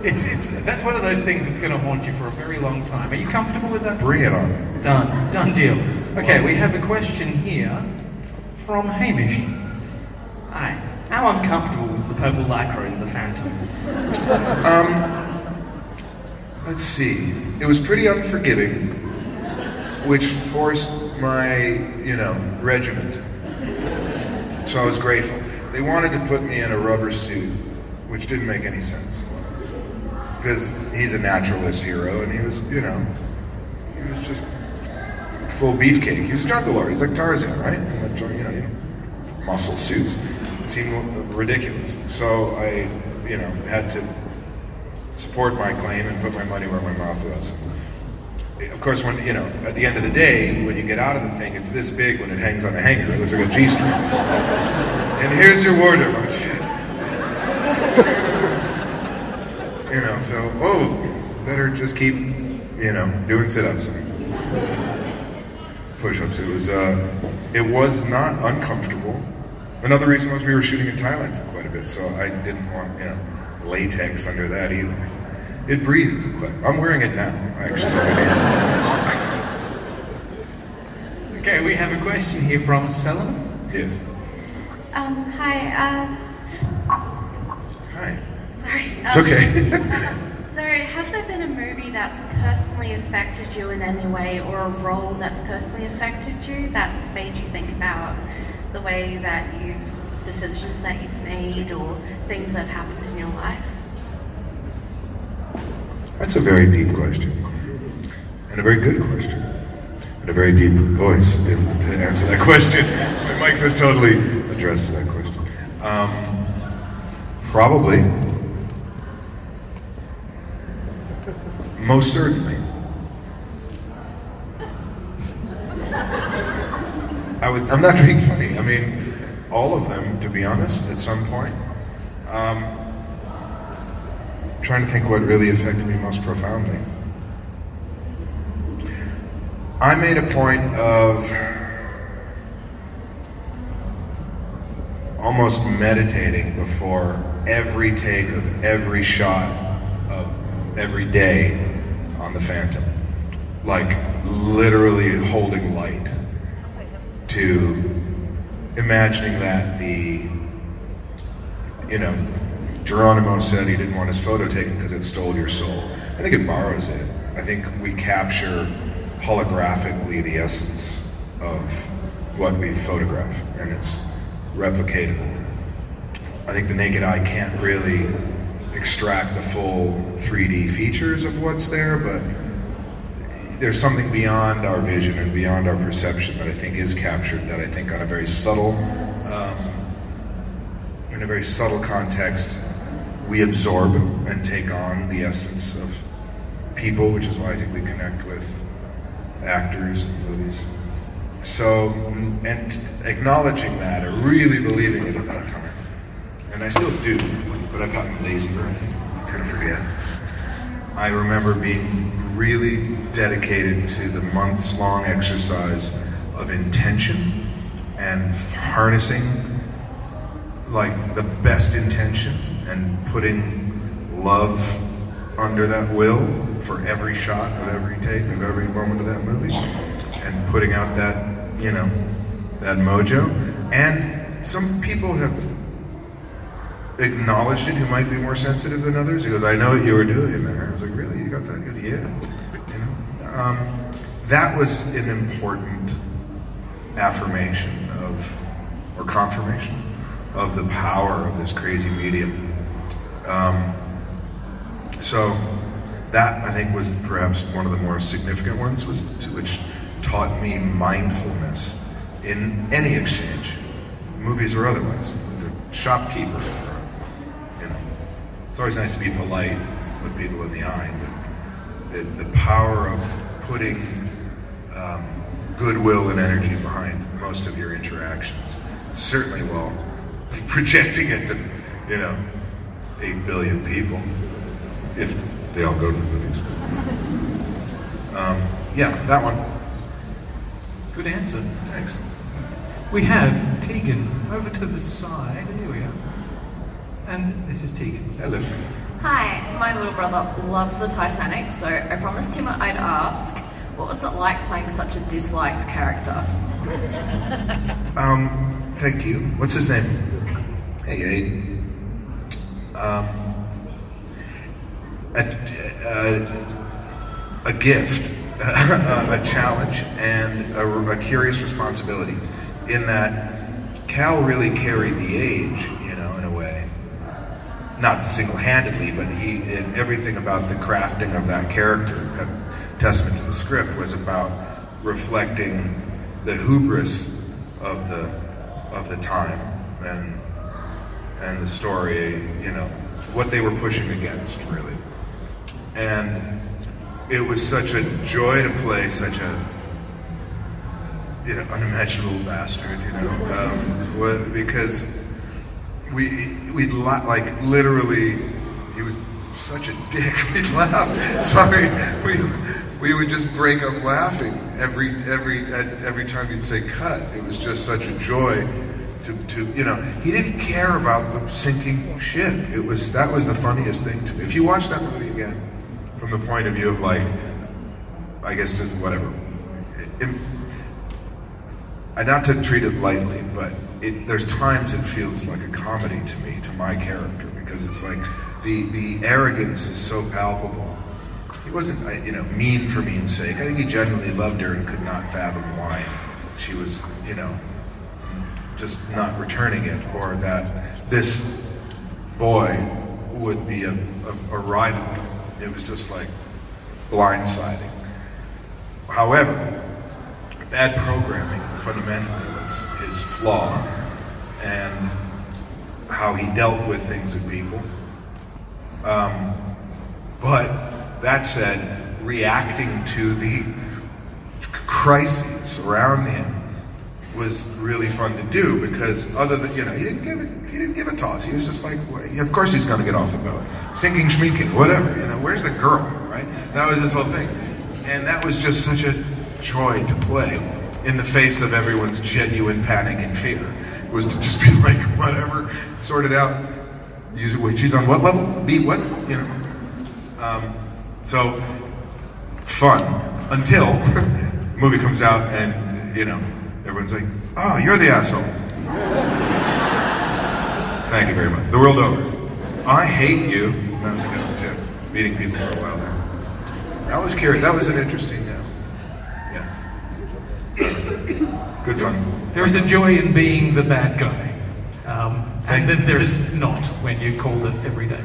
It's, it's, that's one of those things that's going to haunt you for a very long time. Are you comfortable with that? Bring it on. Done. Done deal. Okay, we have a question here from Hamish. Hi. How uncomfortable was the purple lycra in the Phantom? Um, let's see. It was pretty unforgiving, which forced my, you know, regiment. So I was grateful. They wanted to put me in a rubber suit, which didn't make any sense. Because he's a naturalist hero, and he was, you know, he was just full beefcake. He was a jungle lord. He's like Tarzan, right? You know, muscle suits. Seemed ridiculous. So I, you know, had to support my claim and put my money where my mouth was. Of course, when you know, at the end of the day, when you get out of the thing, it's this big when it hangs on a hanger. It looks like a G-string. and here's your wardrobe. You know, so oh, better just keep, you know, doing sit-ups and push-ups. It was, uh, it was not uncomfortable. Another reason was we were shooting in Thailand for quite a bit, so I didn't want, you know, latex under that either. It breathes, but I'm wearing it now, actually. Okay, we have a question here from Selena. Yes. Um, hi. Uh, Hi. sorry. It's um, okay. Sorry, has there been a movie that's personally affected you in any way, or a role that's personally affected you that's made you think about the way that you've, decisions that you've made, or things that have happened in your life? That's a very deep question. And a very good question. And a very deep voice in, to answer that question. Mike was totally addressed that question. Um, probably. Most certainly. I was, I'm not being funny. Mean, all of them, to be honest, at some point. Um, trying to think what really affected me most profoundly. I made a point of almost meditating before every take of every shot of every day on the Phantom. Like literally holding light to imagining that the, you know, Geronimo said he didn't want his photo taken because it stole your soul. I think it borrows it. I think we capture holographically the essence of what we photograph, and it's replicatable. I think the naked eye can't really extract the full 3D features of what's there, but there's something beyond our vision and beyond our perception that I think is captured, that I think on a very subtle, um, in a very subtle context, we absorb and take on the essence of people, which is why I think we connect with actors and movies. So, and acknowledging that or really believing it at that time, and I still do, but I've gotten lazier, I kind of forget. I remember being really dedicated to the months long exercise of intention and harnessing like the best intention and putting love under that will for every shot of every take of every moment of that movie and putting out that you know that mojo. And some people have acknowledged it who might be more sensitive than others he goes i know what you were doing there i was like really got that yeah you know um, that was an important affirmation of or confirmation of the power of this crazy medium um, so that I think was perhaps one of the more significant ones, was which taught me mindfulness in any exchange, movies or otherwise, with a shopkeeper. Or, you know, it's always nice to be polite with people in the eye, the, the power of putting um, goodwill and energy behind most of your interactions, certainly while projecting it to, you know, eight billion people if they all go to the movies. Um, yeah, that one. Good answer. Thanks. We have Tegan over to the side. Here we are. And this is Tegan. Hello. Hi, my little brother loves the Titanic, so I promised him I'd ask, what was it like playing such a disliked character? Um, thank you. What's his name? Hey, Aiden. Um, a, a, a gift, a challenge, and a, a curious responsibility. In that, Cal really carried the age, you know, in a way. Not single-handedly, but he everything about the crafting of that character, testament to the script, was about reflecting the hubris of the of the time and and the story, you know, what they were pushing against, really. And it was such a joy to play such a you know unimaginable bastard, you know, um, because we we'd la- like literally he was such a dick. We'd laugh. Sorry, we we would just break up laughing every every every time he'd say cut. It was just such a joy to, to you know he didn't care about the sinking ship. It was that was the funniest thing to me. If you watch that movie again from the point of view of like, I guess just whatever. It- and not to treat it lightly, but it, there's times it feels like a comedy to me, to my character, because it's like the the arrogance is so palpable. He wasn't, you know, mean for mean's sake. I think he genuinely loved her and could not fathom why she was, you know, just not returning it, or that this boy would be a, a, a rival. It was just like blindsiding. However, bad programming fundamentally flaw and how he dealt with things and people. Um, but that said, reacting to the crises around him was really fun to do because other than you know he didn't give it he didn't give a toss. He was just like well, of course he's going to get off the boat. Sinking schmeeking whatever you know where's the girl right? That was his whole thing. And that was just such a joy to play in the face of everyone's genuine panic and fear. It was to just be like whatever sort it out. Use it wait she's on what level? B what? You know. Um, so fun. Until movie comes out and you know everyone's like oh you're the asshole. Thank you very much. The world over. I hate you. That was a good one too. Meeting people for a while there. That was curious that was an interesting good fun There is a joy in being the bad guy. Um, and then there's not when you called it every day.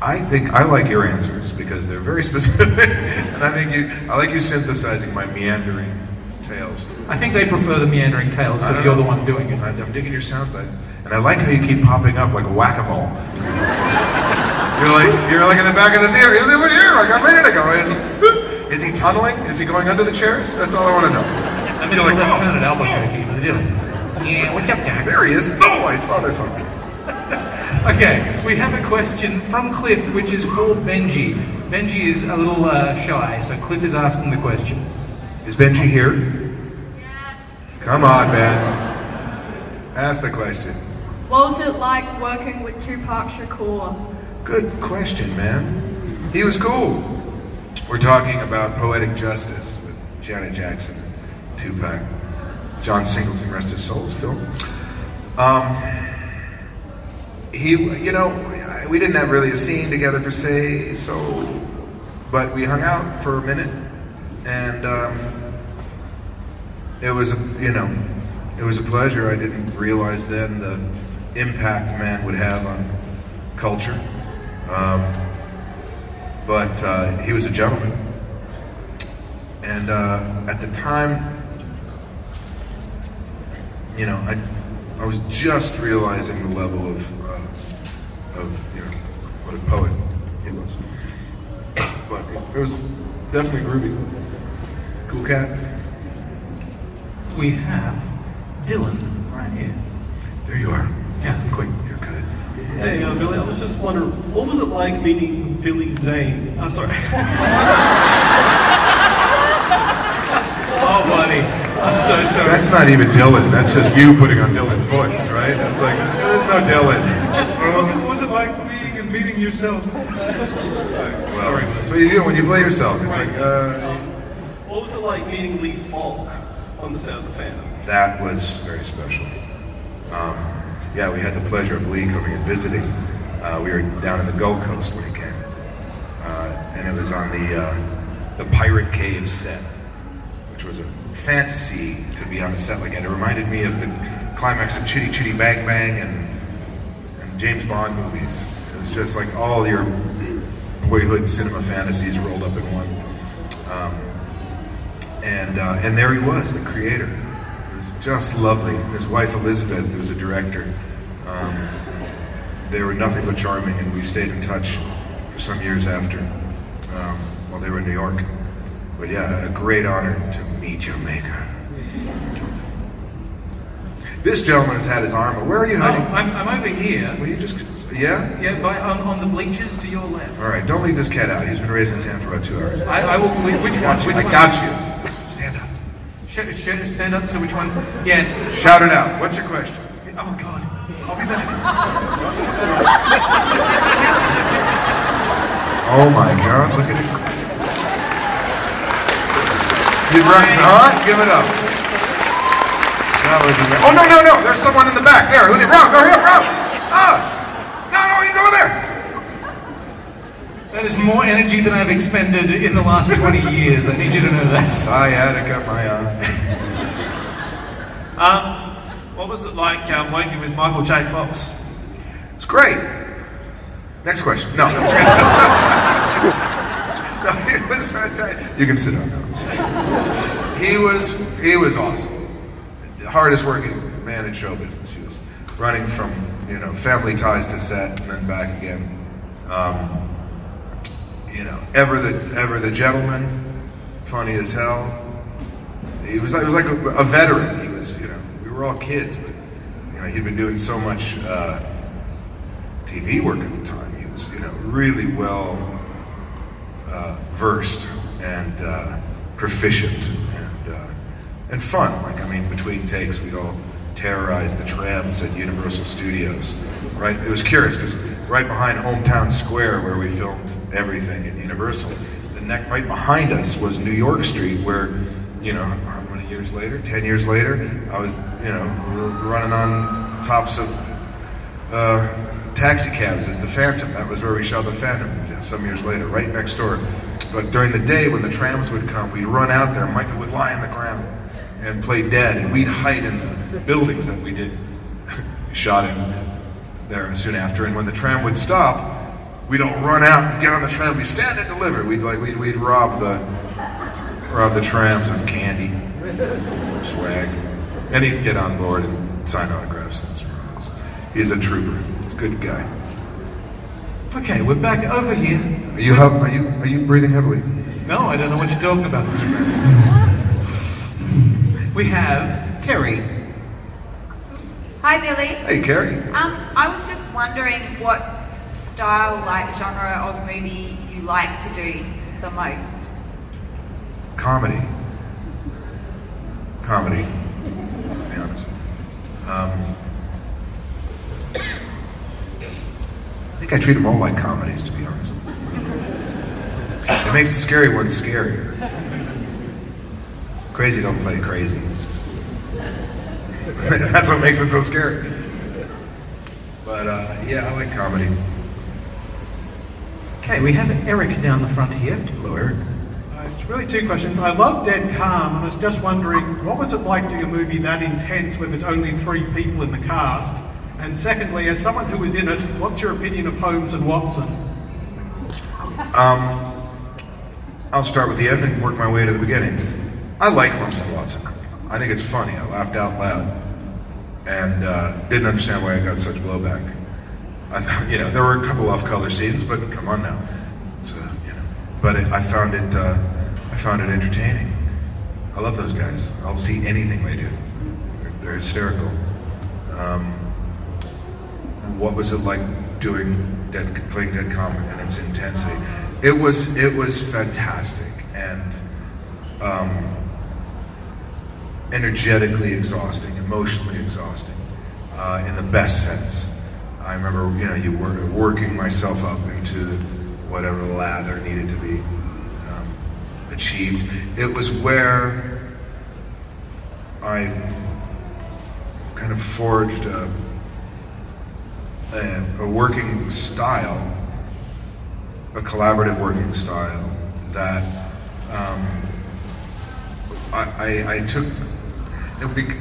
I think I like your answers because they're very specific, and I think you. I like you synthesizing my meandering tales. I think they prefer the meandering tales I because you're the one doing it. I'm, digging your soundbite, and I like how you keep popping up like a whack-a-mole. you're like you're like in the back of the theater. He's over here, like a minute ago. Is he tunneling? Is he going under the chairs? That's all I want to know. I missed You're the like, left oh. turn at Albuquerque. but yeah. Yeah, what's up, Jack? There he is. Oh, I saw this one. Okay, we have a question from Cliff, which is for Benji. Benji is a little uh, shy, so Cliff is asking the question. Is Benji here? Yes. Come on, man. Ask the question. What was it like working with Tupac Shakur? Good question, man. He was cool. We're talking about Poetic Justice with Janet Jackson, Tupac, John Singleton, rest his soul's film. Um, he, you know, we didn't have really a scene together per se, so, but we hung out for a minute, and um, it was, a, you know, it was a pleasure. I didn't realize then the impact man would have on culture. Um, but uh, he was a gentleman. And uh, at the time, you know, I, I was just realizing the level of, uh, of you know, what a poet he was. But it was definitely groovy. Cool cat. We have Dylan right here. There you are. Yeah, quick. You're good. Hey, uh, Billy, I was just wondering, what was it like meeting Billy Zane? I'm sorry. Oh, buddy. I'm so sorry. That's not even Dylan. That's just you putting on Dylan's voice, right? That's like, there's no Dylan. what, was it, what was it like being and meeting yourself? Well, that's what you do when you play yourself. It's like, uh, What was it like meeting Lee Falk on the set of The Phantom? that was very special. Um, yeah, we had the pleasure of Lee coming and visiting. Uh, we were down in the Gold Coast when he came, uh, and it was on the uh, the Pirate Cave set, which was a fantasy to be on a set like that. It reminded me of the climax of Chitty Chitty Bang Bang and and James Bond movies. It was just like all your boyhood cinema fantasies rolled up in one. Um, and uh, and there he was, the creator. It was just lovely. His wife Elizabeth, who was a director, um, they were nothing but charming, and we stayed in touch for some years after um, while they were in New York. But yeah, a great honor to meet your maker. This gentleman has had his arm. Where are you Oh, hiding? I'm, I'm over here. Will you just? Yeah. Yeah, by, on, on the bleachers to your left. All right. Don't leave this cat out. He's been raising his hand for about two hours. I, I will. whi- Which one? Which I one? got you. Stand up. Sh- sh- stand up. So which one? Yes. Shout it out. What's your question? Oh God. I'll be back. Oh my God! Look at You'd run, huh? Give it up. That was ama- oh no no no! There's someone in the back there. Who did? Rob, go here, Rob. Ah! No no, he's over there. That is more energy than I've expended in the last 20 years. I need you to know that. Sciatica, my uh. Um, what was it like um, working with Michael J. Fox? It's great. Next question. No. no, it was fantastic. You can sit down now. He was he was awesome. The hardest working man in show business. He was running from you know family ties to set and then back again. Um, you know, ever the ever the gentleman, funny as hell. He was he was like a, a veteran. He was you know we were all kids, but you know he'd been doing so much. Uh, TV work at the time. He was, you know, really well uh, versed and uh, proficient and uh, and fun. Like I mean, between takes, we'd all terrorize the trams at Universal Studios. Right? It was curious because right behind Hometown Square, where we filmed everything at Universal, the neck right behind us was New York Street, where you know, how many years later? Ten years later, I was, you know, running on tops of uh, taxi cabs as the Phantom. That was where we shot the Phantom some years later, right next door. But during the day, when the trams would come, we'd run out there. Michael would lie on the ground and play dead, and we'd hide in the buildings that we did. shot him there soon after, and when the tram would stop, we don't run out and get on the tram. We stand and deliver. We'd like we'd, we'd rob the rob the trams of candy, swag, and he'd get on board and sign autographs. And so He's a trooper. Good guy. Okay, we're back over here. Are you hel- are you are you breathing heavily? No, I don't know what you're talking about. we have Kerry. Hi, Billy. Hey, Carrie. Um, I was just wondering what style, like genre of movie you like to do the most. Comedy. Comedy. To be honest. Um, I treat them all like comedies, to be honest. It makes the scary ones scarier. Crazy don't play crazy. That's what makes it so scary. But uh, yeah, I like comedy. Okay, we have Eric down the front here. Hello, Eric. Uh, It's really two questions. I love Dead Calm. And I was just wondering, what was it like doing a movie that intense where there's only three people in the cast? And secondly, as someone who was in it, what's your opinion of Holmes and Watson? Um, I'll start with the end and work my way to the beginning. I like Holmes and Watson. I think it's funny. I laughed out loud and uh, didn't understand why I got such blowback. I thought, you know, there were a couple off-color scenes, but come on now. So, you know, but it, I found it, uh, I found it entertaining. I love those guys. I'll see anything they do. They're, they're hysterical. Um, what was it like doing Dead, playing Dead Calm and its intensity? It was it was fantastic and um, energetically exhausting, emotionally exhausting, uh, in the best sense. I remember, you know, you were working myself up into whatever lather needed to be um, achieved. It was where I kind of forged a, a, a working style, a collaborative working style that um, I, I, I took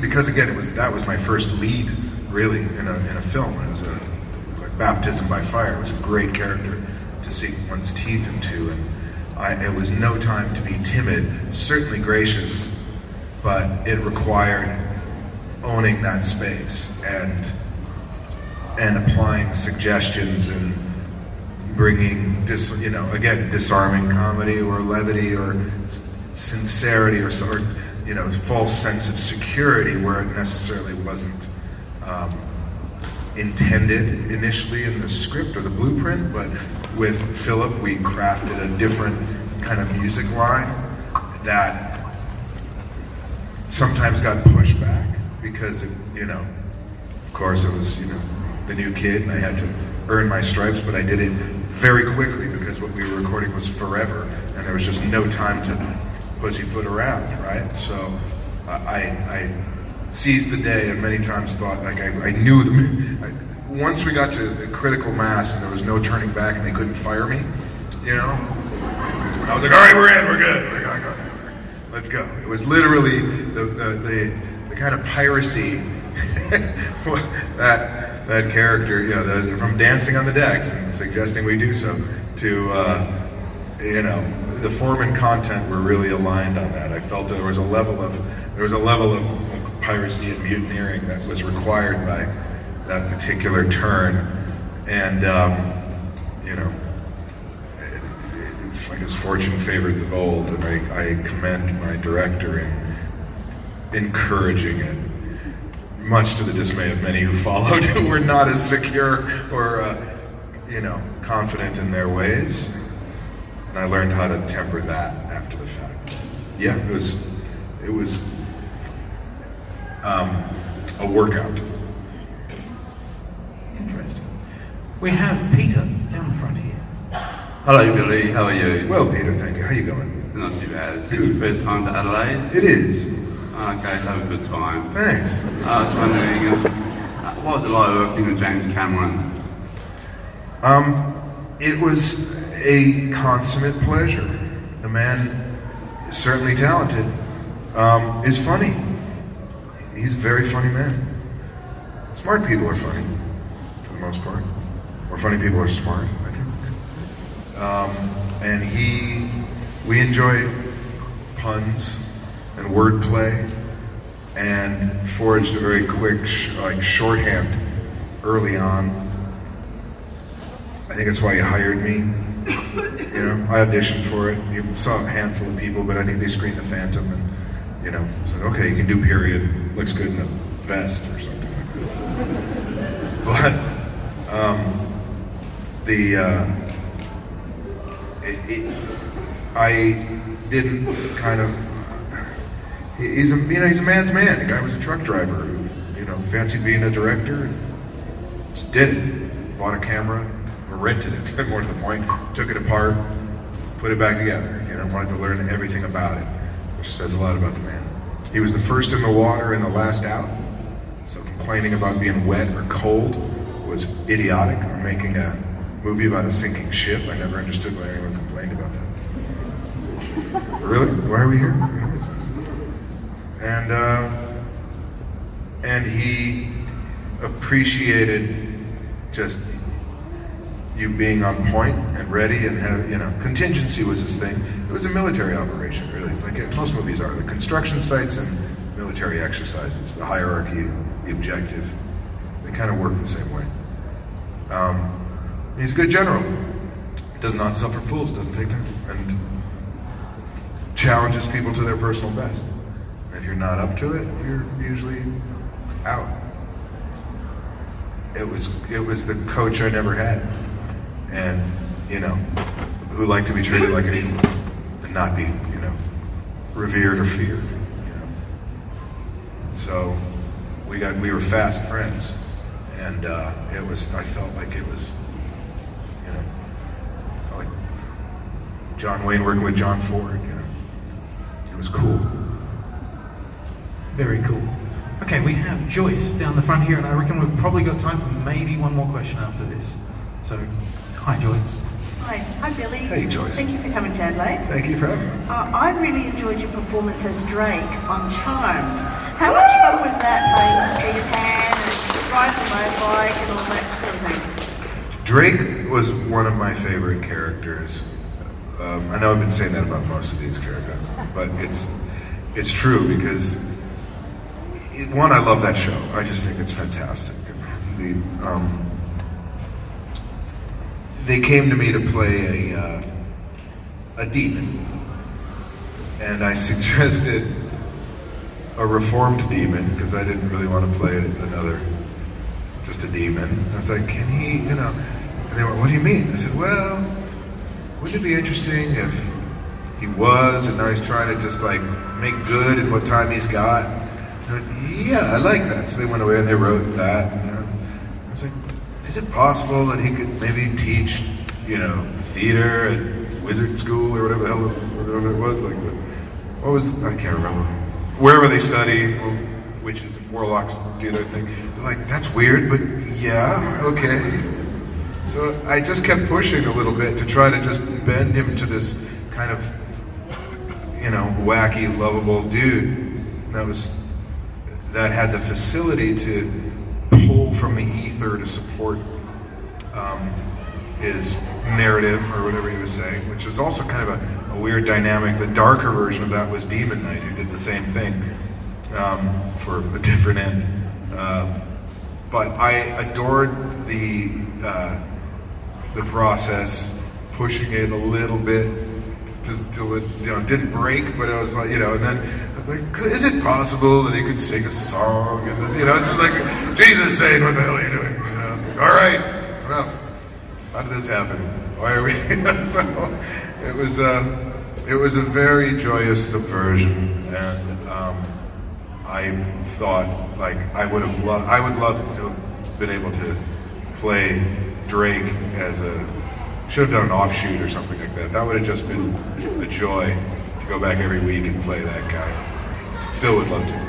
because again it was that was my first lead really in a, in a film. It was, a, it was like baptism by fire. It was a great character to sink one's teeth into, and I, it was no time to be timid. Certainly gracious, but it required owning that space and and applying suggestions and bringing dis, you know again disarming comedy or levity or s- sincerity or, or you know false sense of security where it necessarily wasn't um, intended initially in the script or the blueprint but with Philip we crafted a different kind of music line that sometimes got pushed back because it, you know of course it was you know the new kid and I had to earn my stripes but I did it very quickly because what we were recording was forever and there was just no time to pussyfoot around right? So I, I seized the day and many times thought like I, I knew them I, once we got to the critical mass and there was no turning back and they couldn't fire me you know? I was like all right we're in we're good we're gonna go let's go. It was literally the, the, the, the kind of piracy that that character, you know, the, from dancing on the decks and suggesting we do so, to uh, you know, the form and content were really aligned on that. I felt that there was a level of there was a level of, of piracy and mutineering that was required by that particular turn, and um, you know, it, it, I guess fortune favored the bold, and I, I commend my director in encouraging it much to the dismay of many who followed who were not as secure or uh, you know confident in their ways and i learned how to temper that after the fact yeah it was it was um, a workout Interesting. We have Peter down the front here. Hello, Billy. How are you? well peter thank you how are you going Not too bad. Is this your first time to Adelaide? it is Okay, have a good time. thanks I was wondering, uh, what was it like working with James Cameron? Um, it was a consummate pleasure. The man is certainly talented. Um, is funny. He's a very funny man. Smart people are funny, for the most part. Or funny people are smart, I think. Um, and he, we enjoy puns and wordplay, and forged a very quick, sh- like shorthand early on. I think that's why he hired me. You know, I auditioned for it. You saw a handful of people, but I think they screened the Phantom and, you know, said, okay, you can do period. Looks good in a vest or something like that. But um, the uh, it, it, I didn't kind of. He- He's a you know he's a man's man. The guy was a truck driver who you know fancied being a director. And just did it. Bought a camera, or rented it, more to the point, took it apart, put it back together. You know, wanted to learn everything about it, which says a lot about the man. He was the first in the water and the last out. So complaining about being wet or cold was idiotic. I'm making a movie about a sinking ship. I never understood why anyone complained about that. really? Why are we here? And uh, and he appreciated just you being on point and ready and have you know contingency was his thing. It was a military operation, really, like it- most movies are. The construction sites and military exercises, the hierarchy, the objective, they kind of work the same way. Um, he's a good general. Does not suffer fools. Doesn't take time and challenges people to their personal best. If you're not up to it, you're usually out. It was it was the coach I never had, and you know, who liked to be treated like an equal and not be you know revered or feared. You know, so we got we were fast friends, and uh, it was I felt like it was you know like John Wayne working with John Ford. You know, it was cool. Very cool. Okay, we have Joyce down the front here, and I reckon we've probably got time for maybe one more question after this. So, hi, Joyce. Hi, hi Billy. Hey, Joyce. Thank you for coming to Adelaide. Thank you for having me. Uh, I really enjoyed your performance as Drake on Charmed. How much fun was that playing Peter Pan and ride the motorbike and all that sort of thing? Drake was one of my favorite characters. Um, I know I've been saying that about most of these characters, but it's it's true because it, one, I love that show. I just think it's fantastic. The, um, they came to me to play a uh, a demon, and I suggested a reformed demon because I didn't really want to play another just a demon. I was like, can he, you know? And they went, what do you mean? I said, well, wouldn't it be interesting if he was and now he's trying to just like make good in what time he's got? Yeah, I like that. So they went away and they wrote that. I was like, is it possible that he could maybe teach, you know, theater at wizard school or whatever the hell whatever it was? Like, what was, the, I can't remember. Wherever they study, witches and warlocks do their thing. They're like, that's weird, but yeah, okay. So I just kept pushing a little bit to try to just bend him to this kind of, you know, wacky, lovable dude that was that had the facility to pull from the ether to support um, his narrative or whatever he was saying, which was also kind of a, a weird dynamic. The darker version of that was Demon Knight, who did the same thing um, for a different end. Um, but I adored the uh, the process, pushing it a little bit to, till it you know didn't break, but it was like you know, and then Like, is it possible that he could sing a song? And you know, it's like Jesus saying, "What the hell are you doing?" You know, all right, it's enough. How did this happen? Why are we? so it was a it was a very joyous subversion, and um, I thought like I would have loved I would love to have been able to play Drake as a should have done an offshoot or something like that. That would have just been a joy to go back every week and play that guy. Still would love to.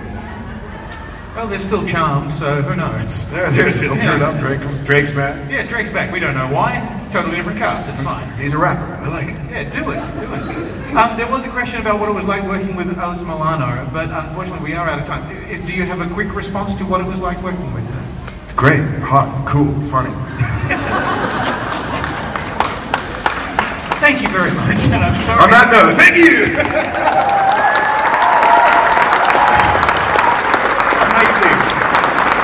Well, they're still charmed, so who knows? There, there's it'll turn up. Drake, Drake's back. Yeah, Drake's back. We don't know why. It's a totally different cast. It's fine. He's a rapper. I like it. Yeah, do it. Do it. Um, there was a question about what it was like working with Alyssa Milano, but unfortunately we are out of time. Is, do you have a quick response to what it was like working with her? Great, hot, cool, funny. Thank you very much, and I'm sorry. On that note, thank you. Amazing.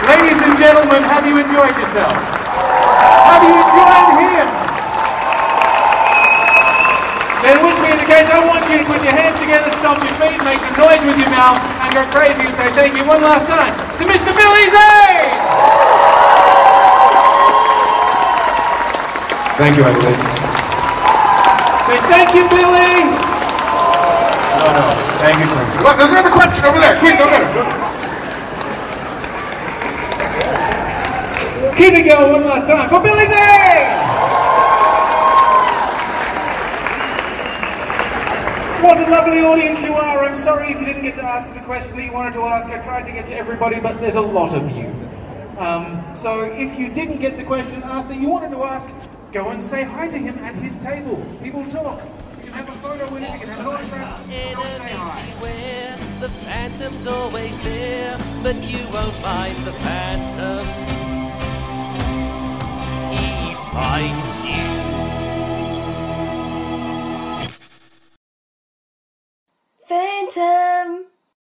Ladies and gentlemen, have you enjoyed yourself? Have you enjoyed him? Then which being the case, I want you to put your hands together, stomp your feet, make some noise with your mouth, and go crazy and say thank you one last time to Mr. Billy Zane! Thank you, Adelaide. Say thank you, Billy! No, no. Thank you, Quincy. Look, there's another question over there. Quick, go get it. Keep it going one last time for Billy Z! What a lovely audience you are. I'm sorry if you didn't get to ask the question that you wanted to ask. I tried to get to everybody, but there's a lot of you. Um, so if you didn't get the question asked that you wanted to ask, go and say hi to him at his table. People talk. You can have a photo with him, you can have an autograph. Say hi. the phantom's always there, but you won't find the phantom. Finds you